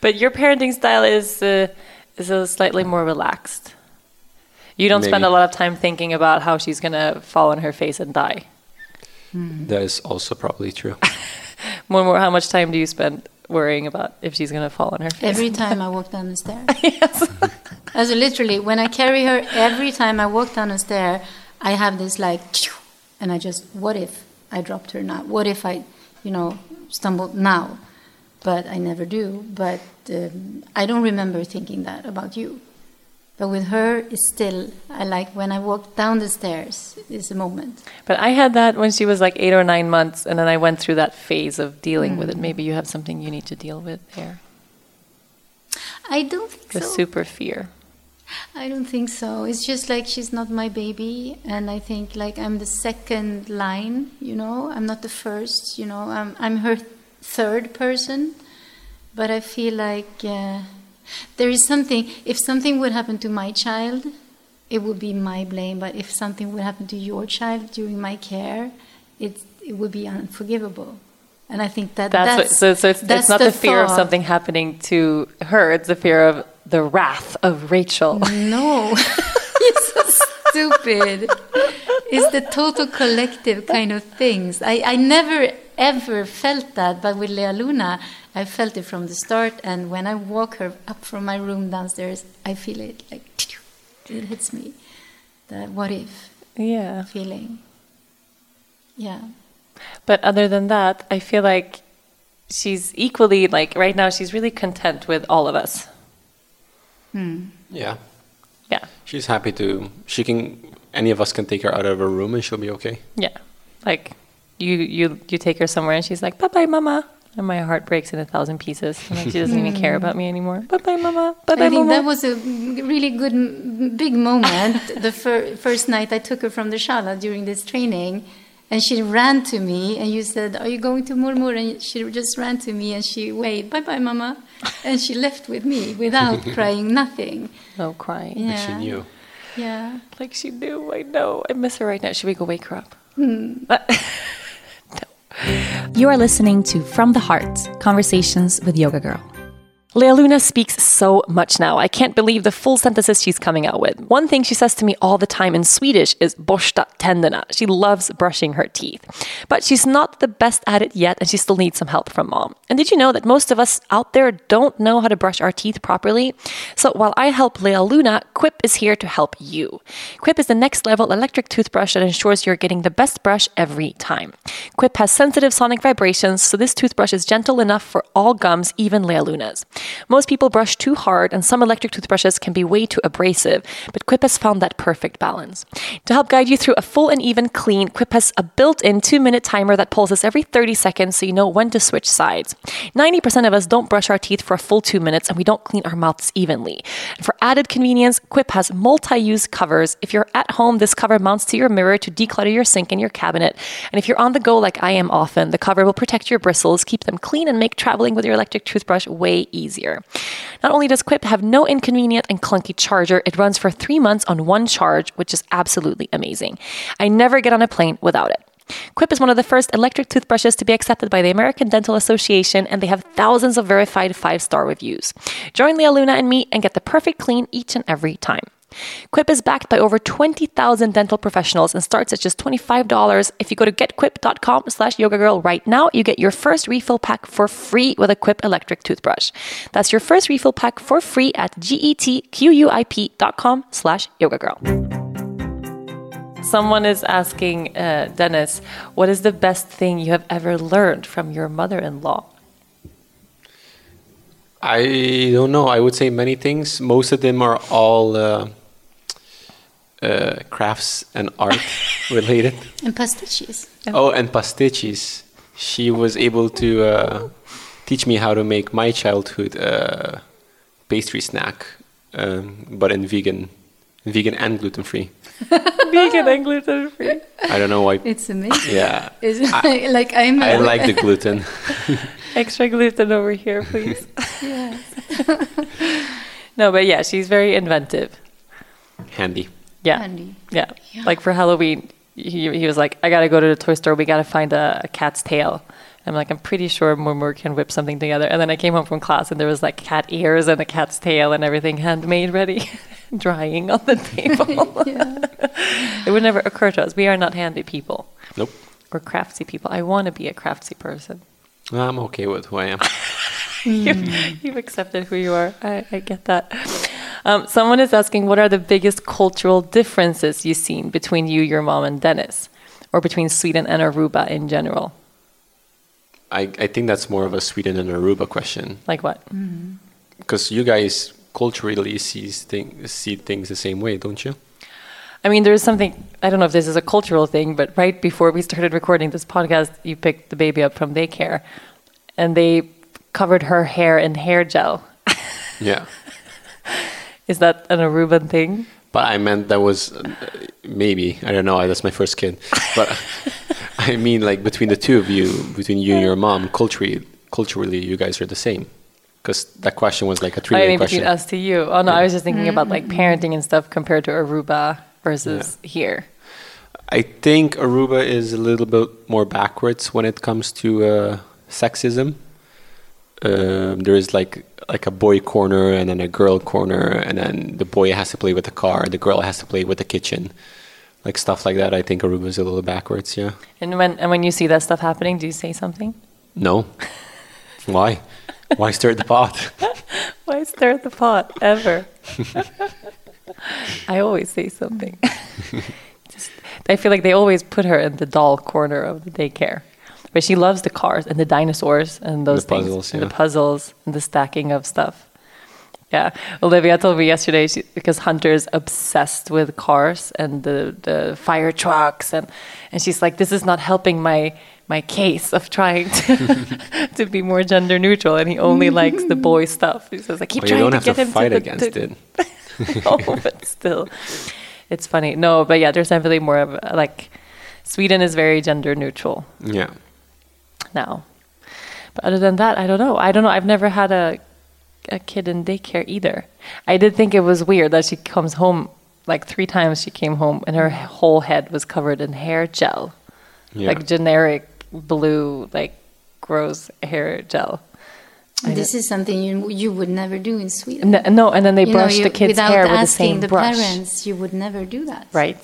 But your parenting style is uh, is a slightly more relaxed. You don't spend a lot of time thinking about how she's gonna fall on her face and die. that is also probably true. More, more. How much time do you spend worrying about if she's gonna fall on her face? Every time I walk down the stair. As literally, when I carry her, every time I walk down a stair, I have this like, and I just, what if I dropped her now? What if I, you know, stumbled now? But I never do. But um, I don't remember thinking that about you. But with her, it's still, I like when I walk down the stairs, is a moment. But I had that when she was like eight or nine months, and then I went through that phase of dealing with it. Mm. Maybe you have something you need to deal with there. I don't think The so. super fear. I don't think so. It's just like she's not my baby, and I think like I'm the second line. You know, I'm not the first. You know, I'm I'm her third person, but I feel like uh, there is something. If something would happen to my child, it would be my blame. But if something would happen to your child during my care, it it would be unforgivable. And I think that That's, that's, what, so. So it's, that's it's not the, fear of something happening to her. It's the fear of the wrath of Rachel. No, you're so stupid. It's the total collective kind of things. I, I never ever felt that, but with Lea Luna, I felt it from the start. And when I walk her up from my room downstairs, I feel it like it hits me. The what if yeah. feeling. Yeah. But other than that, I feel like she's equally like right now. She's really content with all of us. Hmm. Yeah. Yeah. She's happy to. She can. Any of us can take her out of her room and she'll be okay. Yeah. Like you you you take her somewhere and she's like, Bye bye mama and my heart breaks in a thousand pieces. And like she doesn't even care about me anymore. Bye bye mama. Bye bye I think mama. that was a really good, big moment. the fir- first night I took her from the shala during this training, and she ran to me, and you said, "Are you going to Mormor?" And she just ran to me, and she waved, "Bye bye, mama," and she left with me without crying, nothing. no crying. Yeah, She knew. Yeah. Like she knew. I know. I miss her right now. Should we go wake her up? Hmm. You are listening to From the Heart Conversations with Yoga Girl. Lea Luna speaks so much now. I can't believe the full sentences she's coming out with. One thing she says to me all the time in Swedish is borsta tänderna. She loves brushing her teeth. But she's not the best at it yet, and she still needs some help from mom. And did you know that most of us out there don't know how to brush our teeth properly? So while I help Lea Luna, Quip is here to help you. Quip is the next level electric toothbrush that ensures you're getting the best brush every time. Quip has sensitive sonic vibrations, so this toothbrush is gentle enough for all gums, even Lea Luna's. Most people brush too hard, and some electric toothbrushes can be way too abrasive, but Quip has found that perfect balance. To help guide you through a full and even clean, Quip has a built in two minute timer that pulses every 30 seconds so you know when to switch sides. 90% of us don't brush our teeth for a full two minutes, and we don't clean our mouths evenly. And for added convenience, Quip has multi use covers. If you're at home, this cover mounts to your mirror to declutter your sink and your cabinet. And if you're on the go like I am often, the cover will protect your bristles, keep them clean, and make traveling with your electric toothbrush way easier. Not only does Quip have no inconvenient and clunky charger, it runs for three months on one charge, which is absolutely amazing. I never get on a plane without it. Quip is one of the first electric toothbrushes to be accepted by the American Dental Association, and they have thousands of verified five star reviews. Join Lea Luna and me and get the perfect clean each and every time. Quip is backed by over 20,000 dental professionals and starts at just $25. If you go to getquip.com slash yoga girl right now, you get your first refill pack for free with a Quip electric toothbrush. That's your first refill pack for free at getquip.com slash yoga girl. Someone is asking uh, Dennis, what is the best thing you have ever learned from your mother in law? I don't know. I would say many things. Most of them are all uh, uh, crafts and art related. And pastechis. Oh, and pastechis. She was able to uh, teach me how to make my childhood uh, pastry snack, um, but in vegan, vegan and gluten free. Vegan and gluten free. I don't know why. It's amazing. Yeah, Is it like I'm I like the gluten. Extra gluten over here, please. Yeah. no, but yeah, she's very inventive. Handy. Yeah. Handy. Yeah. Yeah. Like for Halloween, he, he was like, I gotta go to the toy store. We gotta find a, a cat's tail. I'm like, I'm pretty sure Mormor can whip something together. And then I came home from class and there was like cat ears and a cat's tail and everything handmade ready, drying on the table. it would never occur to us. We are not handy people Nope. We're craftsy people. I want to be a craftsy person. I'm okay with who I am. You've, you've accepted who you are. I, I get that. Um, someone is asking, what are the biggest cultural differences you've seen between you, your mom, and Dennis, or between Sweden and Aruba in general? I, I think that's more of a Sweden and Aruba question Like what? because you guys culturally sees thing, see things the same way, don't you? I mean, there's something, I don't know if this is a cultural thing, but right before we started recording this podcast, you picked the baby up from daycare and they covered her hair in hair gel. Yeah. Is that an Aruban thing? But I meant that was uh, maybe I don't know. That's my first kid, but I mean like between the two of you, between you and your mom, culturally, culturally, you guys are the same. Because that question was like a three-way mean, question. between us to you. Oh no, I was just thinking about like parenting and stuff compared to Aruba versus here. I think Aruba is a little bit more backwards when it comes to uh, sexism. Um, there is like like a boy corner and then a girl corner, and then the boy has to play with the car, the girl has to play with the kitchen, like stuff like that. I think Aruba is a little backwards. Yeah. And when and when you see that stuff happening, do you say something? No. Why? Why stir the pot? Why stir the pot ever? I always say something. Just, I feel like they always put her in the doll corner of the daycare, but she loves the cars and the dinosaurs and those The things, puzzles, and yeah. the puzzles and the stacking of stuff. Yeah, Olivia told me yesterday she, because Hunter's obsessed with cars and the, the fire trucks, and and she's like, this is not helping my my case of trying to to be more gender neutral, and he only likes the boy stuff. He says, I keep you trying to get to him fight to the, against to- it. no, but still, it's funny. No, but yeah, there's definitely more of like Sweden is very gender neutral Yeah. Now. But other than that, I don't know. I don't know. I've never had a a kid in daycare either. I did think it was weird that she comes home like three times. She came home and her whole head was covered in hair gel, Yeah. like generic blue, like gross hair gel. I This is something you you would never do in Sweden. No, no and then they You know, brush you- the kid's hair with the same the brush, parents, you would never do that. right?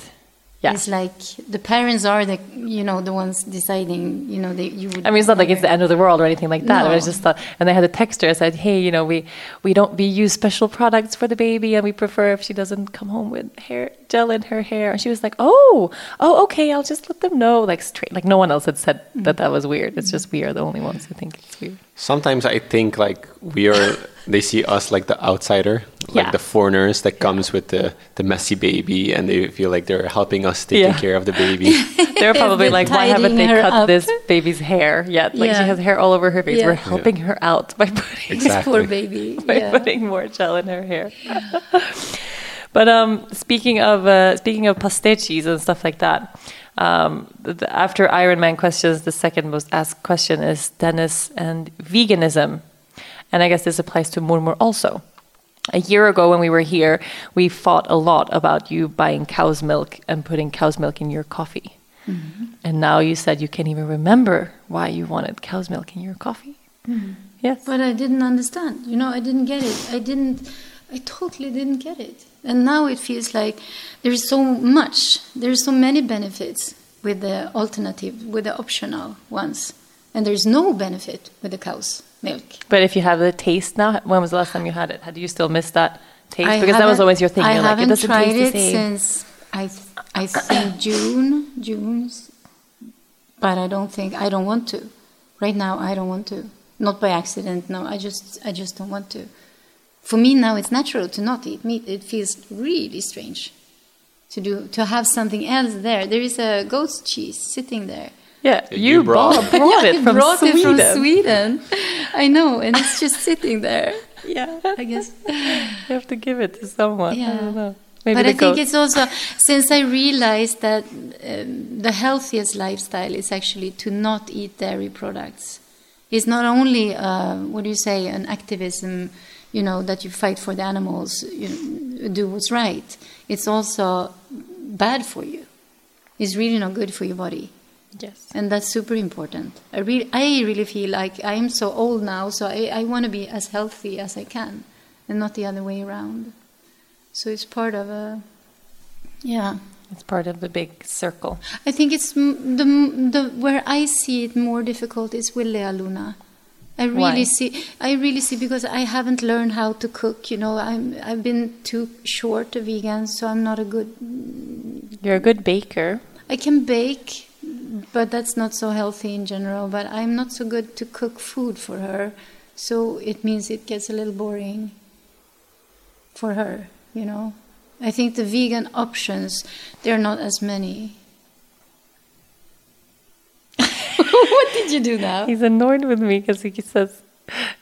Yeah. It's like the parents are the you know the ones deciding. You know, they you would. I mean, it's not like it's the end of the world or anything like that. Was No. just thought, and they had a texter that said, "Hey, you know, we we don't we use special products for the baby, and we prefer if she doesn't come home with hair gel in her hair." And she was like, "Oh, oh, okay, I'll just let them know." Like straight, like no one else had said that mm. that was weird. It's just we are the only ones who think it's weird. Sometimes I think like we are. They see us like the outsider, like Yeah. the foreigners that comes with the the messy baby, and they feel like they're helping us taking Yeah. care of the baby. They're probably like, "Why haven't they cut up." this baby's hair yet? Like she has hair all over her face. Yeah. We're helping her out by putting Exactly. Poor baby. by yeah. putting more gel in her hair. but um, speaking of uh, speaking of pastechis and stuff like that, um, th- th- after Iron Man questions, the second most asked question is Dennis and veganism, and I guess this applies to Mormor also. A year ago, when we were here, we fought a lot about you buying cow's milk and putting cow's milk in your coffee. And now you said you can't even remember why you wanted cow's milk in your coffee. Yes. But I didn't understand. You know, I didn't get it. I didn't. I totally didn't get it. And now it feels like there's so much. There's so many benefits with the alternative, with the optional ones, and there's no benefit with the cow's milk. But if you have the taste now, when was the last time you had it? Had you still missed that taste? I because that was always your thing. I You're like, it haven't tried taste it since I, I think June, June's, but I don't think I don't want to. Right now, I don't want to. Not by accident. No, I just, I just don't want to. For me now, it's natural to not eat meat. It feels really strange to do to have something else there. There is a goat's cheese sitting there. yeah, You you, brought- brought, brought it from brought Sweden. it from Sweden. I know, and it's just sitting there. Yeah, I guess. you have to give it to someone. I Yeah. don't know. Maybe but the I think it's also since I realized that um, the healthiest lifestyle is actually to not eat dairy products. It's not only uh, what do you say an activism, you know, that you fight for the animals, you do what's right. It's also bad for you. It's really not good for your body, yes. and that's super important. I really, I really feel like I am so old now, so I, I want to be as healthy as I can, and not the other way around. So it's part of a, yeah. It's part of the big circle. I think it's the the where I see it more difficult is with Lea Luna. I really Why? see. I really see because I haven't learned how to cook. You know, I'm I've been too short a vegan, so I'm not a good. You're a good baker. I can bake, but that's not so healthy in general. But I'm not so good to cook food for her, so it means it gets a little boring for her. You know, I think the vegan options there are not as many. Did you do now? He's annoyed with me because he says,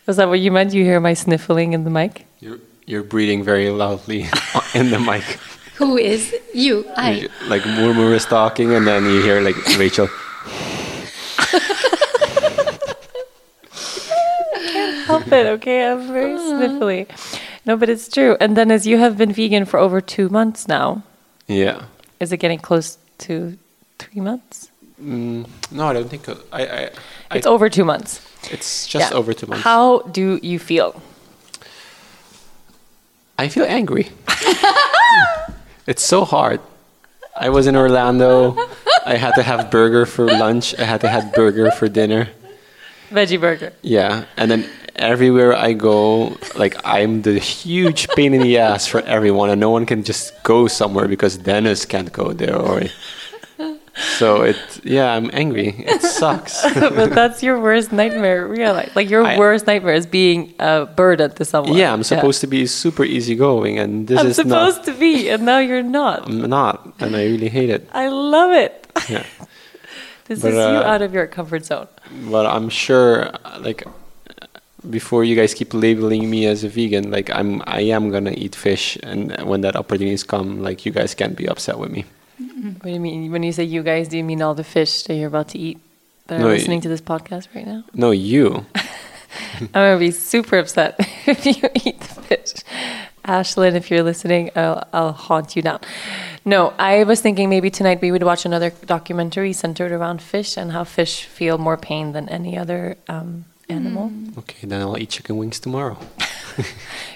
"Was that what you meant? You hear my sniffling in the mic?" You're, you're breathing very loudly in the mic. Who is you? I. Like Mormor is talking, and then you hear like Rachel. I can't help it. Okay, I'm very uh-huh. sniffly. No, but it's true. And then, as you have been vegan for over two months now, Yeah. is it getting close to three months? Mm, no, I don't think. I. I, I It's over two months. it's just Yeah. over two months. How do you feel? I feel angry. it's so hard. I was in Orlando. I had to have burger for lunch. I had to have burger for dinner. Veggie burger. Yeah, and then everywhere I go, like I'm the huge pain in the ass for everyone, and no one can just go somewhere because Dennis can't go there. Or so it, yeah, I'm angry. It sucks. but that's your worst nightmare. Realize, like your I- worst nightmare is being a burden to someone. yeah, I'm supposed to be super easygoing, and this I'm is supposed not. to be, and now you're not. I'm not, and I really hate it. I love it. Yeah. This But, is you uh, out of your comfort zone. but I'm sure uh, like before you guys keep labeling me as a vegan, like I'm I am gonna eat fish, and when that opportunity comes, like you guys can't be upset with me. What do you mean? When you say you guys, do you mean all the fish that you're about to eat that No, are y- listening to this podcast right now? No, you. I'm gonna be super upset if you eat the fish. Ashlyn, if you're listening, I'll, I'll haunt you down. No, I was thinking maybe tonight we would watch another documentary centered around fish and how fish feel more pain than any other um, animal. Okay, then I'll eat chicken wings tomorrow.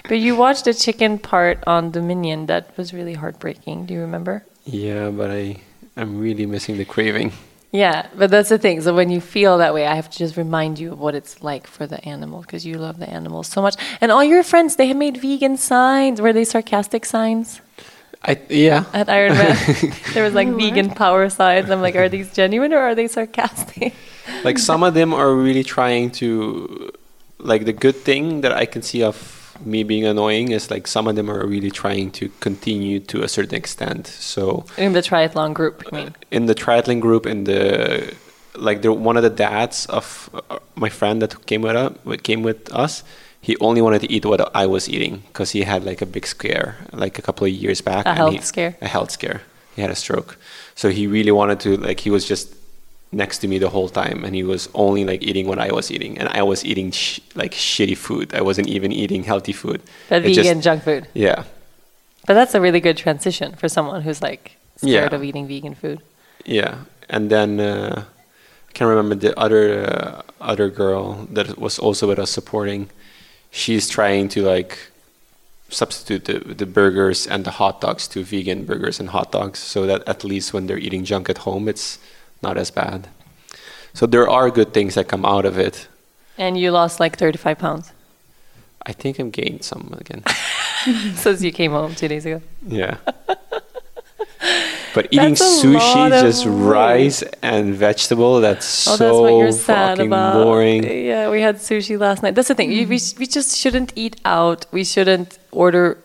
But you watched the chicken part on Dominion that was really heartbreaking. Do you remember? Yeah, but I I'm really missing the craving. Yeah, but that's the thing. So when you feel that way, I have to just remind you of what it's like for the animal because you love the animals so much. And all your friends, they have made vegan signs. Were they sarcastic signs I yeah. at Iron Man? there was like vegan power signs. I'm like, are these genuine or are they sarcastic? like some of them are really trying to like the good thing that I can see of me being annoying is like some of them are really trying to continue to a certain extent. So In the triathlon group, I mean. in the triathlon group in the like the one of the dads of uh, my friend that came with us came with us he only wanted to eat what I was eating because he had like a big scare like a couple of years back A health he- scare. a health scare he had a stroke so he really wanted to like he was just next to me the whole time and he was only like eating what I was eating and I was eating sh- like shitty food I wasn't even eating healthy food That It just- vegan junk food. yeah But that's a really good transition for someone who's like scared Yeah. of eating vegan food. Yeah, and then uh, I can't remember the other uh, other girl that was also with us supporting. She's trying to like substitute the, the burgers and the hot dogs to vegan burgers and hot dogs, so that at least when they're eating junk at home, it's not as bad. So there are good things that come out of it. And you lost like 35 pounds I think I'm gained some again. since you came home two days ago. Yeah. But eating sushi, just weight. rice and vegetable, that's Oh, so that's what you're sad fucking about. boring. Yeah, we had sushi last night. That's the thing. You- We, mm. we just shouldn't eat out. We shouldn't order.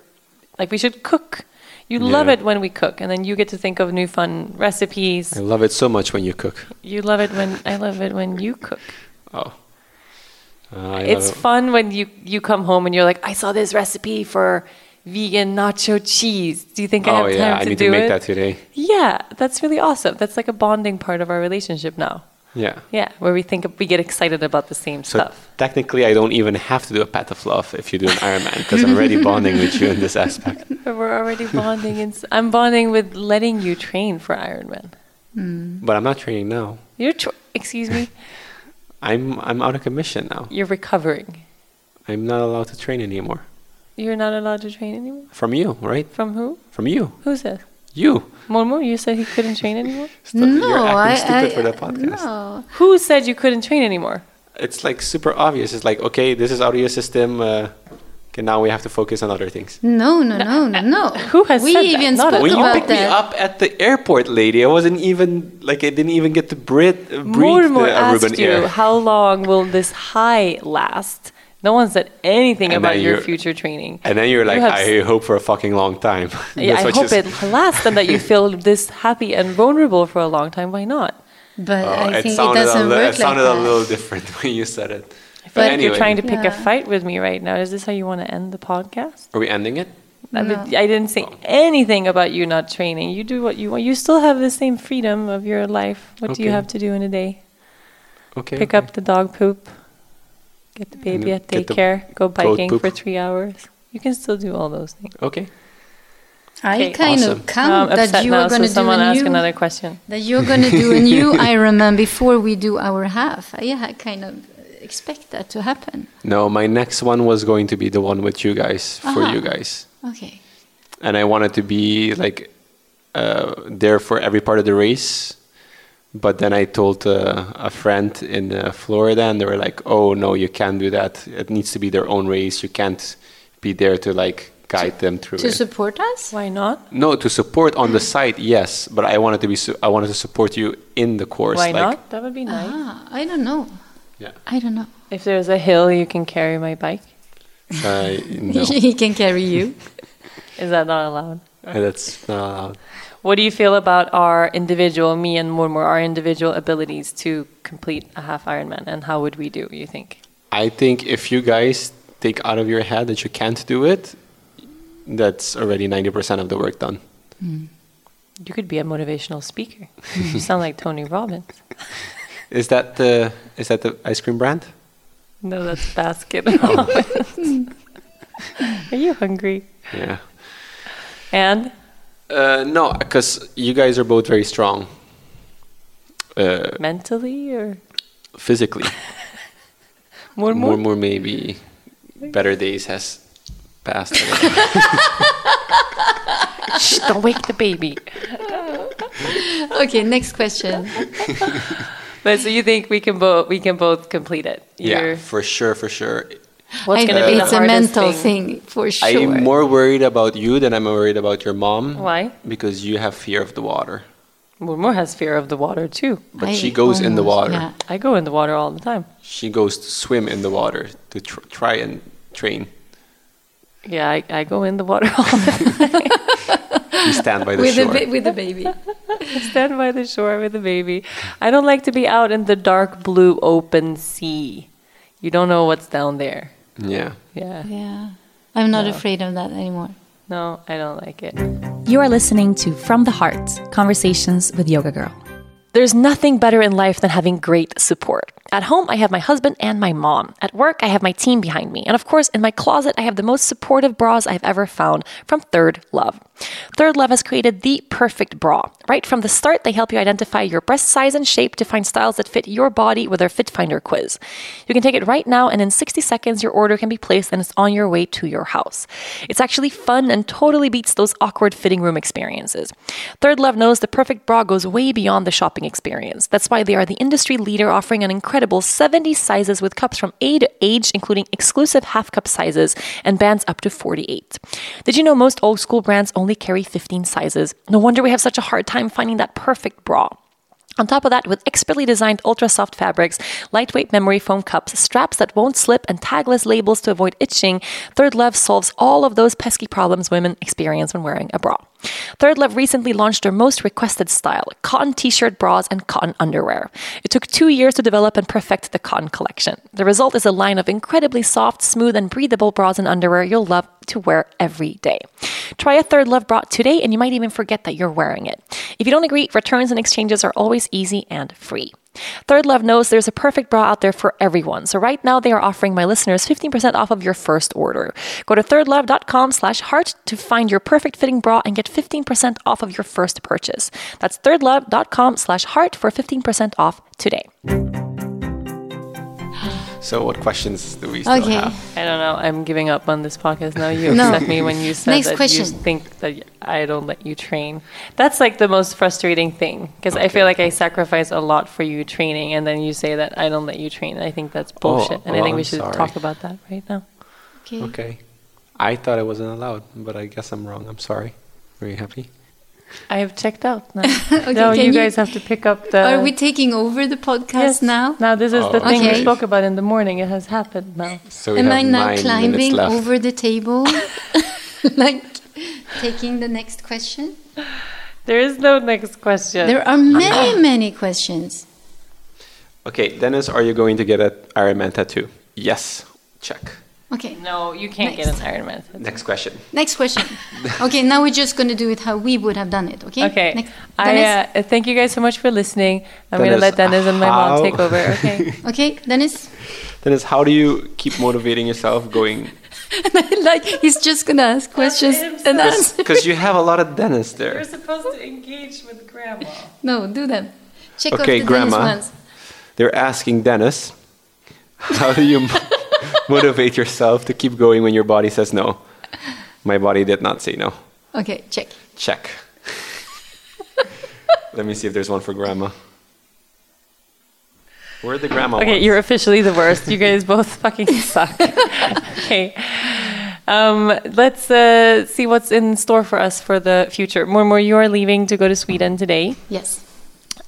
Like we should cook. You love it when we cook, and then you get to think of new fun recipes. I love it so much when you cook. You love it when I love it when you cook. Oh. Uh, it's it. fun when you you come home and you're like, I saw this recipe for vegan nacho cheese. Do you think I Oh have time to yeah, I need do to make it? that today. Yeah, that's really awesome. That's like a bonding part of our relationship now. Yeah. Yeah, where we think we get excited about the same So stuff. technically, I don't even have to do a pat of love if you do an Ironman because I'm already bonding with you in this aspect. We're already bonding. And s- I'm bonding with letting you train for Ironman. Mm. But I'm not training now. You're, tr- excuse me, I'm I'm out of commission now. you're recovering. I'm not allowed to train anymore. You're not allowed to train anymore. From you, right? From who? From you. Who said? You. Momo, you said he couldn't train anymore. St- no, You're acting I, stupid I, for the podcast. No, Who said you couldn't train anymore? It's like super obvious. It's like, okay, this is out of system. Uh, okay, now we have to focus on other things. no, no, no, no, no. Who has we said even Not spoke us. When you about picked me up at the airport, lady, I wasn't even like I didn't even get to breathe, uh, breathe Mortimer the Aruban asked you, air. how long will this high last? No one said anything And about your future training. And then you're like, have I hope for a fucking long time. Yeah, I hope it lasts and that you feel this happy and vulnerable for a long time. Why not? But Oh, I it think it sounded, doesn't li- work it sounded like a little different when you said it. I feel But like anyway, you're trying to pick a fight with me right now. Is this how you want to end the podcast? are we ending it? I, mean, I didn't say oh. anything about you not training. You do what you want. You still have the same freedom of your life. What do you have to do in a day? Okay. Pick okay. up the dog poop. Get the baby at Get the daycare. Go goat biking for three hours. You can still do all those things. Okay. I Okay, kind awesome. of Now count I'm that upset you now, are going so to do someone a ask new another question. that you're going to do a new Ironman before we do our half. I ha- kind of expect that to happen. No, my next one was going to be the one with you guys for Uh-huh. you guys, Okay. and I wanted to be like uh, there for every part of the race. But then I told uh, a friend in uh, Florida, and they were like, "Oh no, you can't do that. It needs to be their own race. You can't be there to like guide them through To it." support us? Why not? no, to support on the site, yes, but I wanted to be. Su- I wanted to support you in the course. Why like, not? That would be nice. Ah, I don't know. Yeah. I don't know. If there's a hill, you can carry my bike. Uh, no, he can carry you. Is that not allowed? That's not allowed. What do you feel about our individual, me and Mormor, our individual abilities to complete a half Ironman, and how would we do? You think? I think if you guys take out of your head that you can't do it, that's already 90% of the work done. Hmm. You could be a motivational speaker. Hmm. you sound like Tony Robbins. Is that the is that the ice cream brand? No, that's Baskin oh. Robbins. Are you hungry? Yeah. And Uh, no, because you guys are both very strong. Uh, mentally, or physically, Mormor? more more maybe better days has passed. Shh, don't wake the baby. Okay, next question. But so you think we can both we can both complete it? yeah, You're- for sure, for sure. What's I going to think be the it's a mental thing? thing, for sure. I'm more worried about you than I'm worried about your mom. Why? Because you have fear of the water. Mormor has fear of the water too. But I she goes in the water. yeah. I go in the water all the time. She goes to swim in the water to tr- try and train. Yeah, I, I go in the water all the time. You stand by the with, shore. the, with the baby. stand by the shore with the baby. I don't like to be out in the dark blue open sea. You don't know what's down there. Yeah. Yeah. Yeah. I'm not No. afraid of that anymore. No, I don't like it. You are listening to From the Heart Conversations with Yoga Girl. There's nothing better in life than having great support. At home, I have my husband and my mom. At work, I have my team behind me. And of course, in my closet, I have the most supportive bras I've ever found from Third Love. Third Love has created the perfect bra. Right from the start, they help you identify your breast size and shape to find styles that fit your body with their Fit Finder quiz. You can take it right now, and in 60 seconds, your order can be placed and it's on your way to your house. It's actually fun and totally beats those awkward fitting room experiences. Third Love knows the perfect bra goes way beyond the shopping experience. That's why they are the industry leader offering an incredible 70 sizes with cups from A to H, including exclusive half cup sizes and bands up to 48. Did you know most old school brands only carry 15 sizes? No wonder we have such a hard time finding that perfect bra. On top of that, with expertly designed ultra soft fabrics, lightweight memory foam cups, straps that won't slip, and tagless labels to avoid itching, Third Love solves all of those pesky problems women experience when wearing a bra. Third Love recently launched their most requested style cotton t shirt bras and cotton underwear. It took two years to develop and perfect the cotton collection. The result is a line of incredibly soft, smooth, and breathable bras and underwear you'll love to wear every day. Try a Third Love bra today, and you might even forget that you're wearing it. If you don't agree, returns and exchanges are always easy and free. Third Love knows there's a perfect bra out there for everyone. So right now they are offering my listeners 15% off of your first order. Go to thirdlove.com slash heart to find your perfect fitting bra and get 15% off of your first purchase. That's thirdlove.com slash heart for 15% off today. So, what questions do we still Okay. have? I don't know. I'm giving up on this podcast now. You No. upset me when you said Next that question. you think that I don't let you train. That's like the most frustrating thing because I feel like I sacrifice a lot for you training, and then you say that I don't let you train. I think that's oh, bullshit, and I oh, think we I'm should sorry. talk about that right now. Okay. Okay. I thought I wasn't allowed, but I guess I'm wrong. I'm sorry. Are you happy? I have checked out now. Okay, no, can you guys have to pick up the. Are we taking over the podcast Yes. now? Now this is the Oh, thing we spoke about in the morning. It has happened now. So we Am have I now nine climbing left. over the table? like taking the next question? There is no next question. There are many, many questions. Okay, Dennis, are you going to get an Iron Man tattoo? Yes. Check. Okay. No, you can't Next. get an Ironman. Next question. Next question. okay, now we're just going to do it how we would have done it. Okay. Okay. Next. I uh, thank you guys so much for listening. I'm going to let Dennis and my mom take over. Okay. okay, Dennis. Dennis, how do you keep motivating yourself going? like he's just going to ask questions and answer. Because you have a lot of Dennis there. You're supposed to engage with grandma. No, do them. Check Okay, off the Grandma. Ones. They're asking Dennis, how do you mo- motivate yourself to keep going when your body says no? My body did not say no. Okay, check. Check. Let me see if there's one for grandma. Where are the grandma Okay, ones? you're officially the worst. You guys both fucking suck. okay. Um, let's uh, see what's in store for us for the future. Mormor, you are leaving to go to Sweden today. Yes.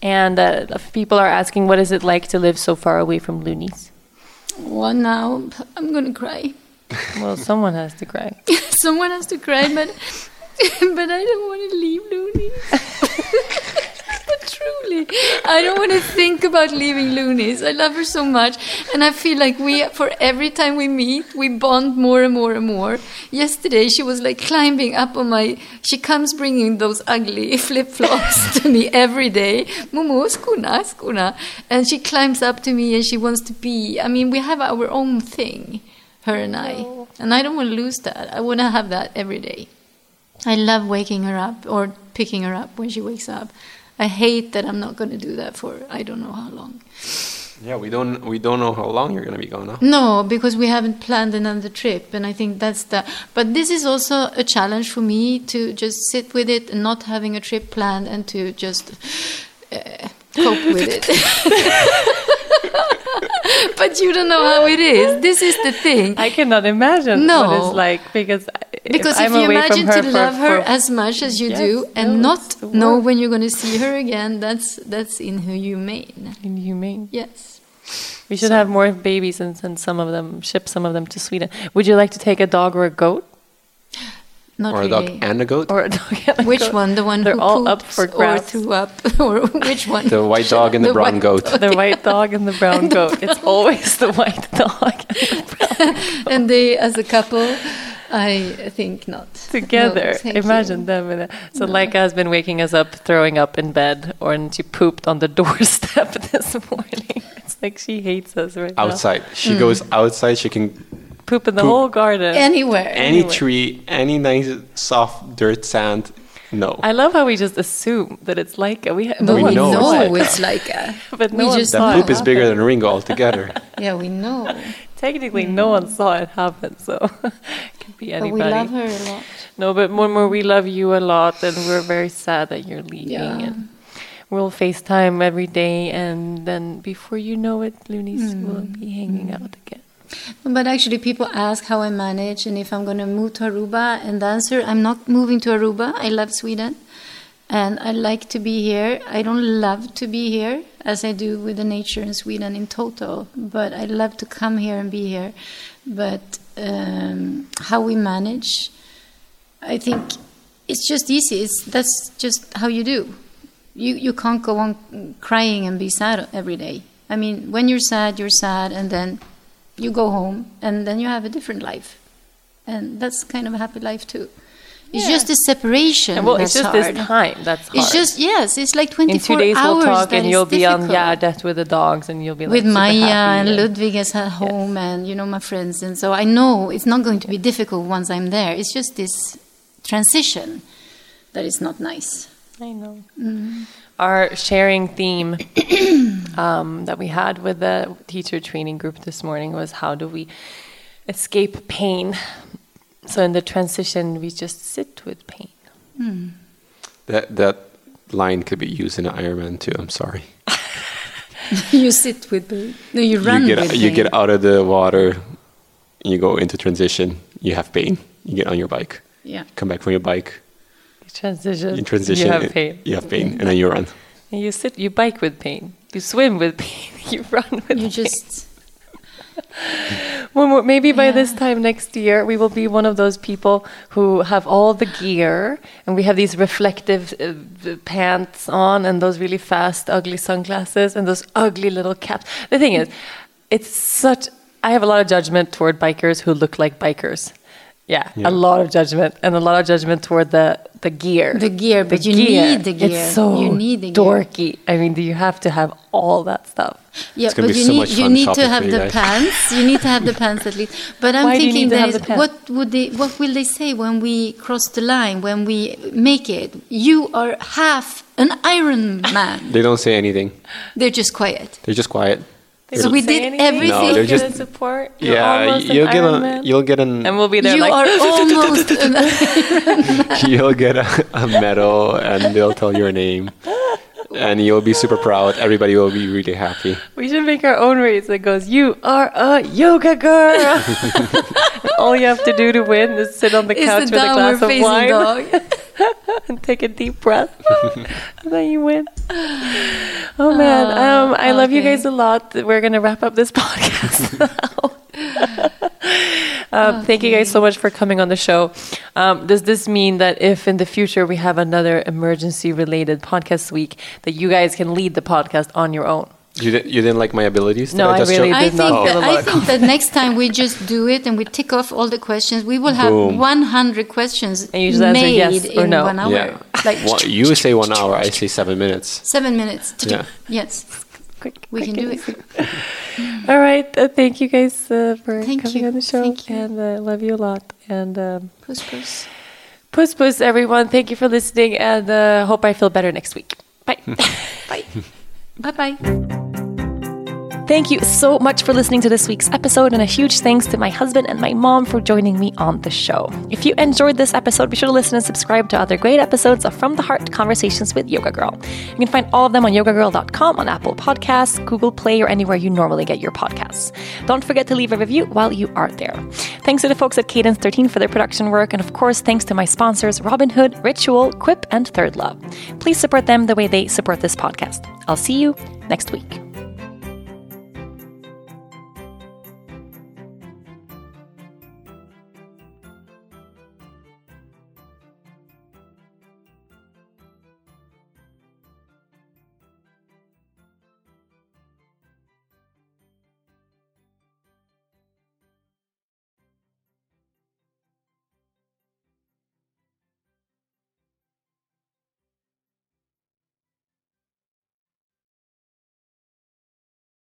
And uh, people are asking, what is it like to live so far away from loonies? Well, now I'm going to cry. Well, someone has to cry. Someone has to cry, but but I don't want to leave Looney. Truly, I don't want to think about leaving Loonies. I love her so much, and I feel like we, for every time we meet, we bond more and more and more. Yesterday, she was like climbing up on my. She comes bringing those ugly flip flops to me every day. Momo, skuna, skuna, and she climbs up to me and she wants to be. I mean, we have our own thing, her and I, oh. and I don't want to lose that. I want to have that every day. I love waking her up or picking her up when she wakes up. I hate that I'm not going to do that for I don't know how long. Yeah, we don't we don't know how long you're gonna be gone. Huh? No, because we haven't planned another trip, and I think that's the. But this is also a challenge for me to just sit with it and not having a trip planned and to just uh, cope with it. but you don't know how it is. This is the thing. I cannot imagine No. what it's like because I- Because if, I'm you imagine her to for- love her for- as much as you Yes, do and no, not know when you're going to see her again, that's that's inhumane. inhumane. Yes. We should have more babies and send some of them, ship some of them to Sweden. Would you like to take a dog or a goat? Not Or a dog and a goat. Or a dog and a which goat? one? The one They're who all poops up for or grabs. threw up, or which one? The white dog and the, brown white goat. The white dog and the brown goat. It's always the white dog and they, as a couple, I think not together. No, Imagine you. them. In a, so Leica has been waking us up, throwing up in bed, or and she pooped on the doorstep this morning. It's like she hates us right now. Outside. She Mm. goes outside. She can Poop in the Poop. whole garden. Anywhere. any Anyway. tree, any nice soft dirt, sand. No. I love how we just assume that it's Leica. We, ha- no but We we one know know, it's like it's like a. But no we one just saw that it poop is bigger than Ringo altogether. Yeah, we know. Technically, no one saw it happen, so it could be anybody. But we love her a lot. No, but more and more, we love you a lot, and we're very sad that you're leaving. Yeah. And we'll FaceTime every day, and then before you know it, Loonies Hmm. will be hanging out again. But actually, people ask how I manage and if I'm going to move to Aruba. And the answer I'm not moving to Aruba. I love Sweden and I like to be here. I don't love to be here as I do with the nature in Sweden in total, but I love to come here and be here. But um, how we manage, I think it's just easy. It's, that's just how you do. You, you can't go on crying and be sad every day. I mean, when you're sad, you're sad, and then you go home and then you have a different life and that's kind of a happy life too it's Yeah. just the separation well, it's just hard. this time that's hard. it's just yes it's like 24 in two days hours we'll talk, and you'll be on yeah, Gärdet with the dogs, and you'll be like with Maya and Ludwig is at home and you know my friends and so I know it's not going to be difficult once I'm there it's just this transition that is not nice I know. Mm. Our sharing theme um, that we had with the teacher training group this morning was how do we escape pain? So in the transition, we just sit with pain. Hmm. that that line could be used in an Ironman too. I'm sorry. you sit with pain no you run you get with you pain. get out of the water, you go into transition. You have pain. You get on your bike. yeah Come back from your bike. You transition. You transition. You have pain. You have pain, and then you run. And you sit. You bike with pain. You swim with pain. You run with you pain. just Well, maybe by this time next year, we will be one of those people who have all the gear and we have these reflective uh, pants on and those really fast, ugly sunglasses and those ugly little caps. The thing is, it's such I have a lot of judgment toward bikers who look like bikers. Yeah, Yeah. a lot of judgment and a lot of judgment toward the the gear. The gear, but you need the gear. It's so You need the gear. dorky. I mean, do you have to have all that stuff? Yeah, It's but be you so need you need to have the guys. pants. You need to have the pants at least. But I'm Why thinking need that the is pants? what would they what will they say when we cross the line when we make it? You are half an Iron Man. They don't say anything. They're just quiet. They're just quiet. They So we did anything? everything. No, they're You're just- gonna support. You're yeah, almost you'll get Iron a Man. you'll get an and we'll be there you like are almost an you'll get a, a medal and they'll tell your name. And you'll be super proud. Everybody will be really happy. We should make our own race that goes, You are a yoga girl. All you have to do to win is sit on the Is couch the with a glass of wine dog. And take a deep breath. and then you win. Oh man. Um, I love you guys a lot. We're gonna wrap up this podcast now. Um, Thank you guys so much for coming on the show. Um, does this mean that if in the future we have another emergency related podcast week, that you guys can lead the podcast on your own? You didn't, you didn't like my abilities? No, I just really joke? Did not think, feel a that, I think that next time we just do it and we tick off all the questions, we will have Boom. 100 questions And you just answer made yes or in no. one hour. Yeah. Like Well, you say one hour, I say seven minutes. seven minutes. Yeah. Yes, Quick, we quick can do it. All right. Uh, thank you guys uh, for Thank coming you. on the show. Thank you. And uh, love you a lot. And um, Puss, puss. puss, puss, everyone. Thank you for listening. And uh, hope I feel better next week. Bye. Bye. bye bye. Thank you so much for listening to this week's episode, and a huge thanks to my husband and my mom for joining me on the show. If you enjoyed this episode, be sure to listen and subscribe to other great episodes of From the Heart Conversations with Yoga Girl. You can find all of them on yogagirl.com, on Apple Podcasts, Google Play, or anywhere you normally get your podcasts. Don't forget to leave a review while you are there. Thanks to the folks at Cadence 13 for their production work, and of course, thanks to my sponsors Robinhood, Ritual, Quip, and Third Love. Please support them the way they support this podcast. I'll see you next week.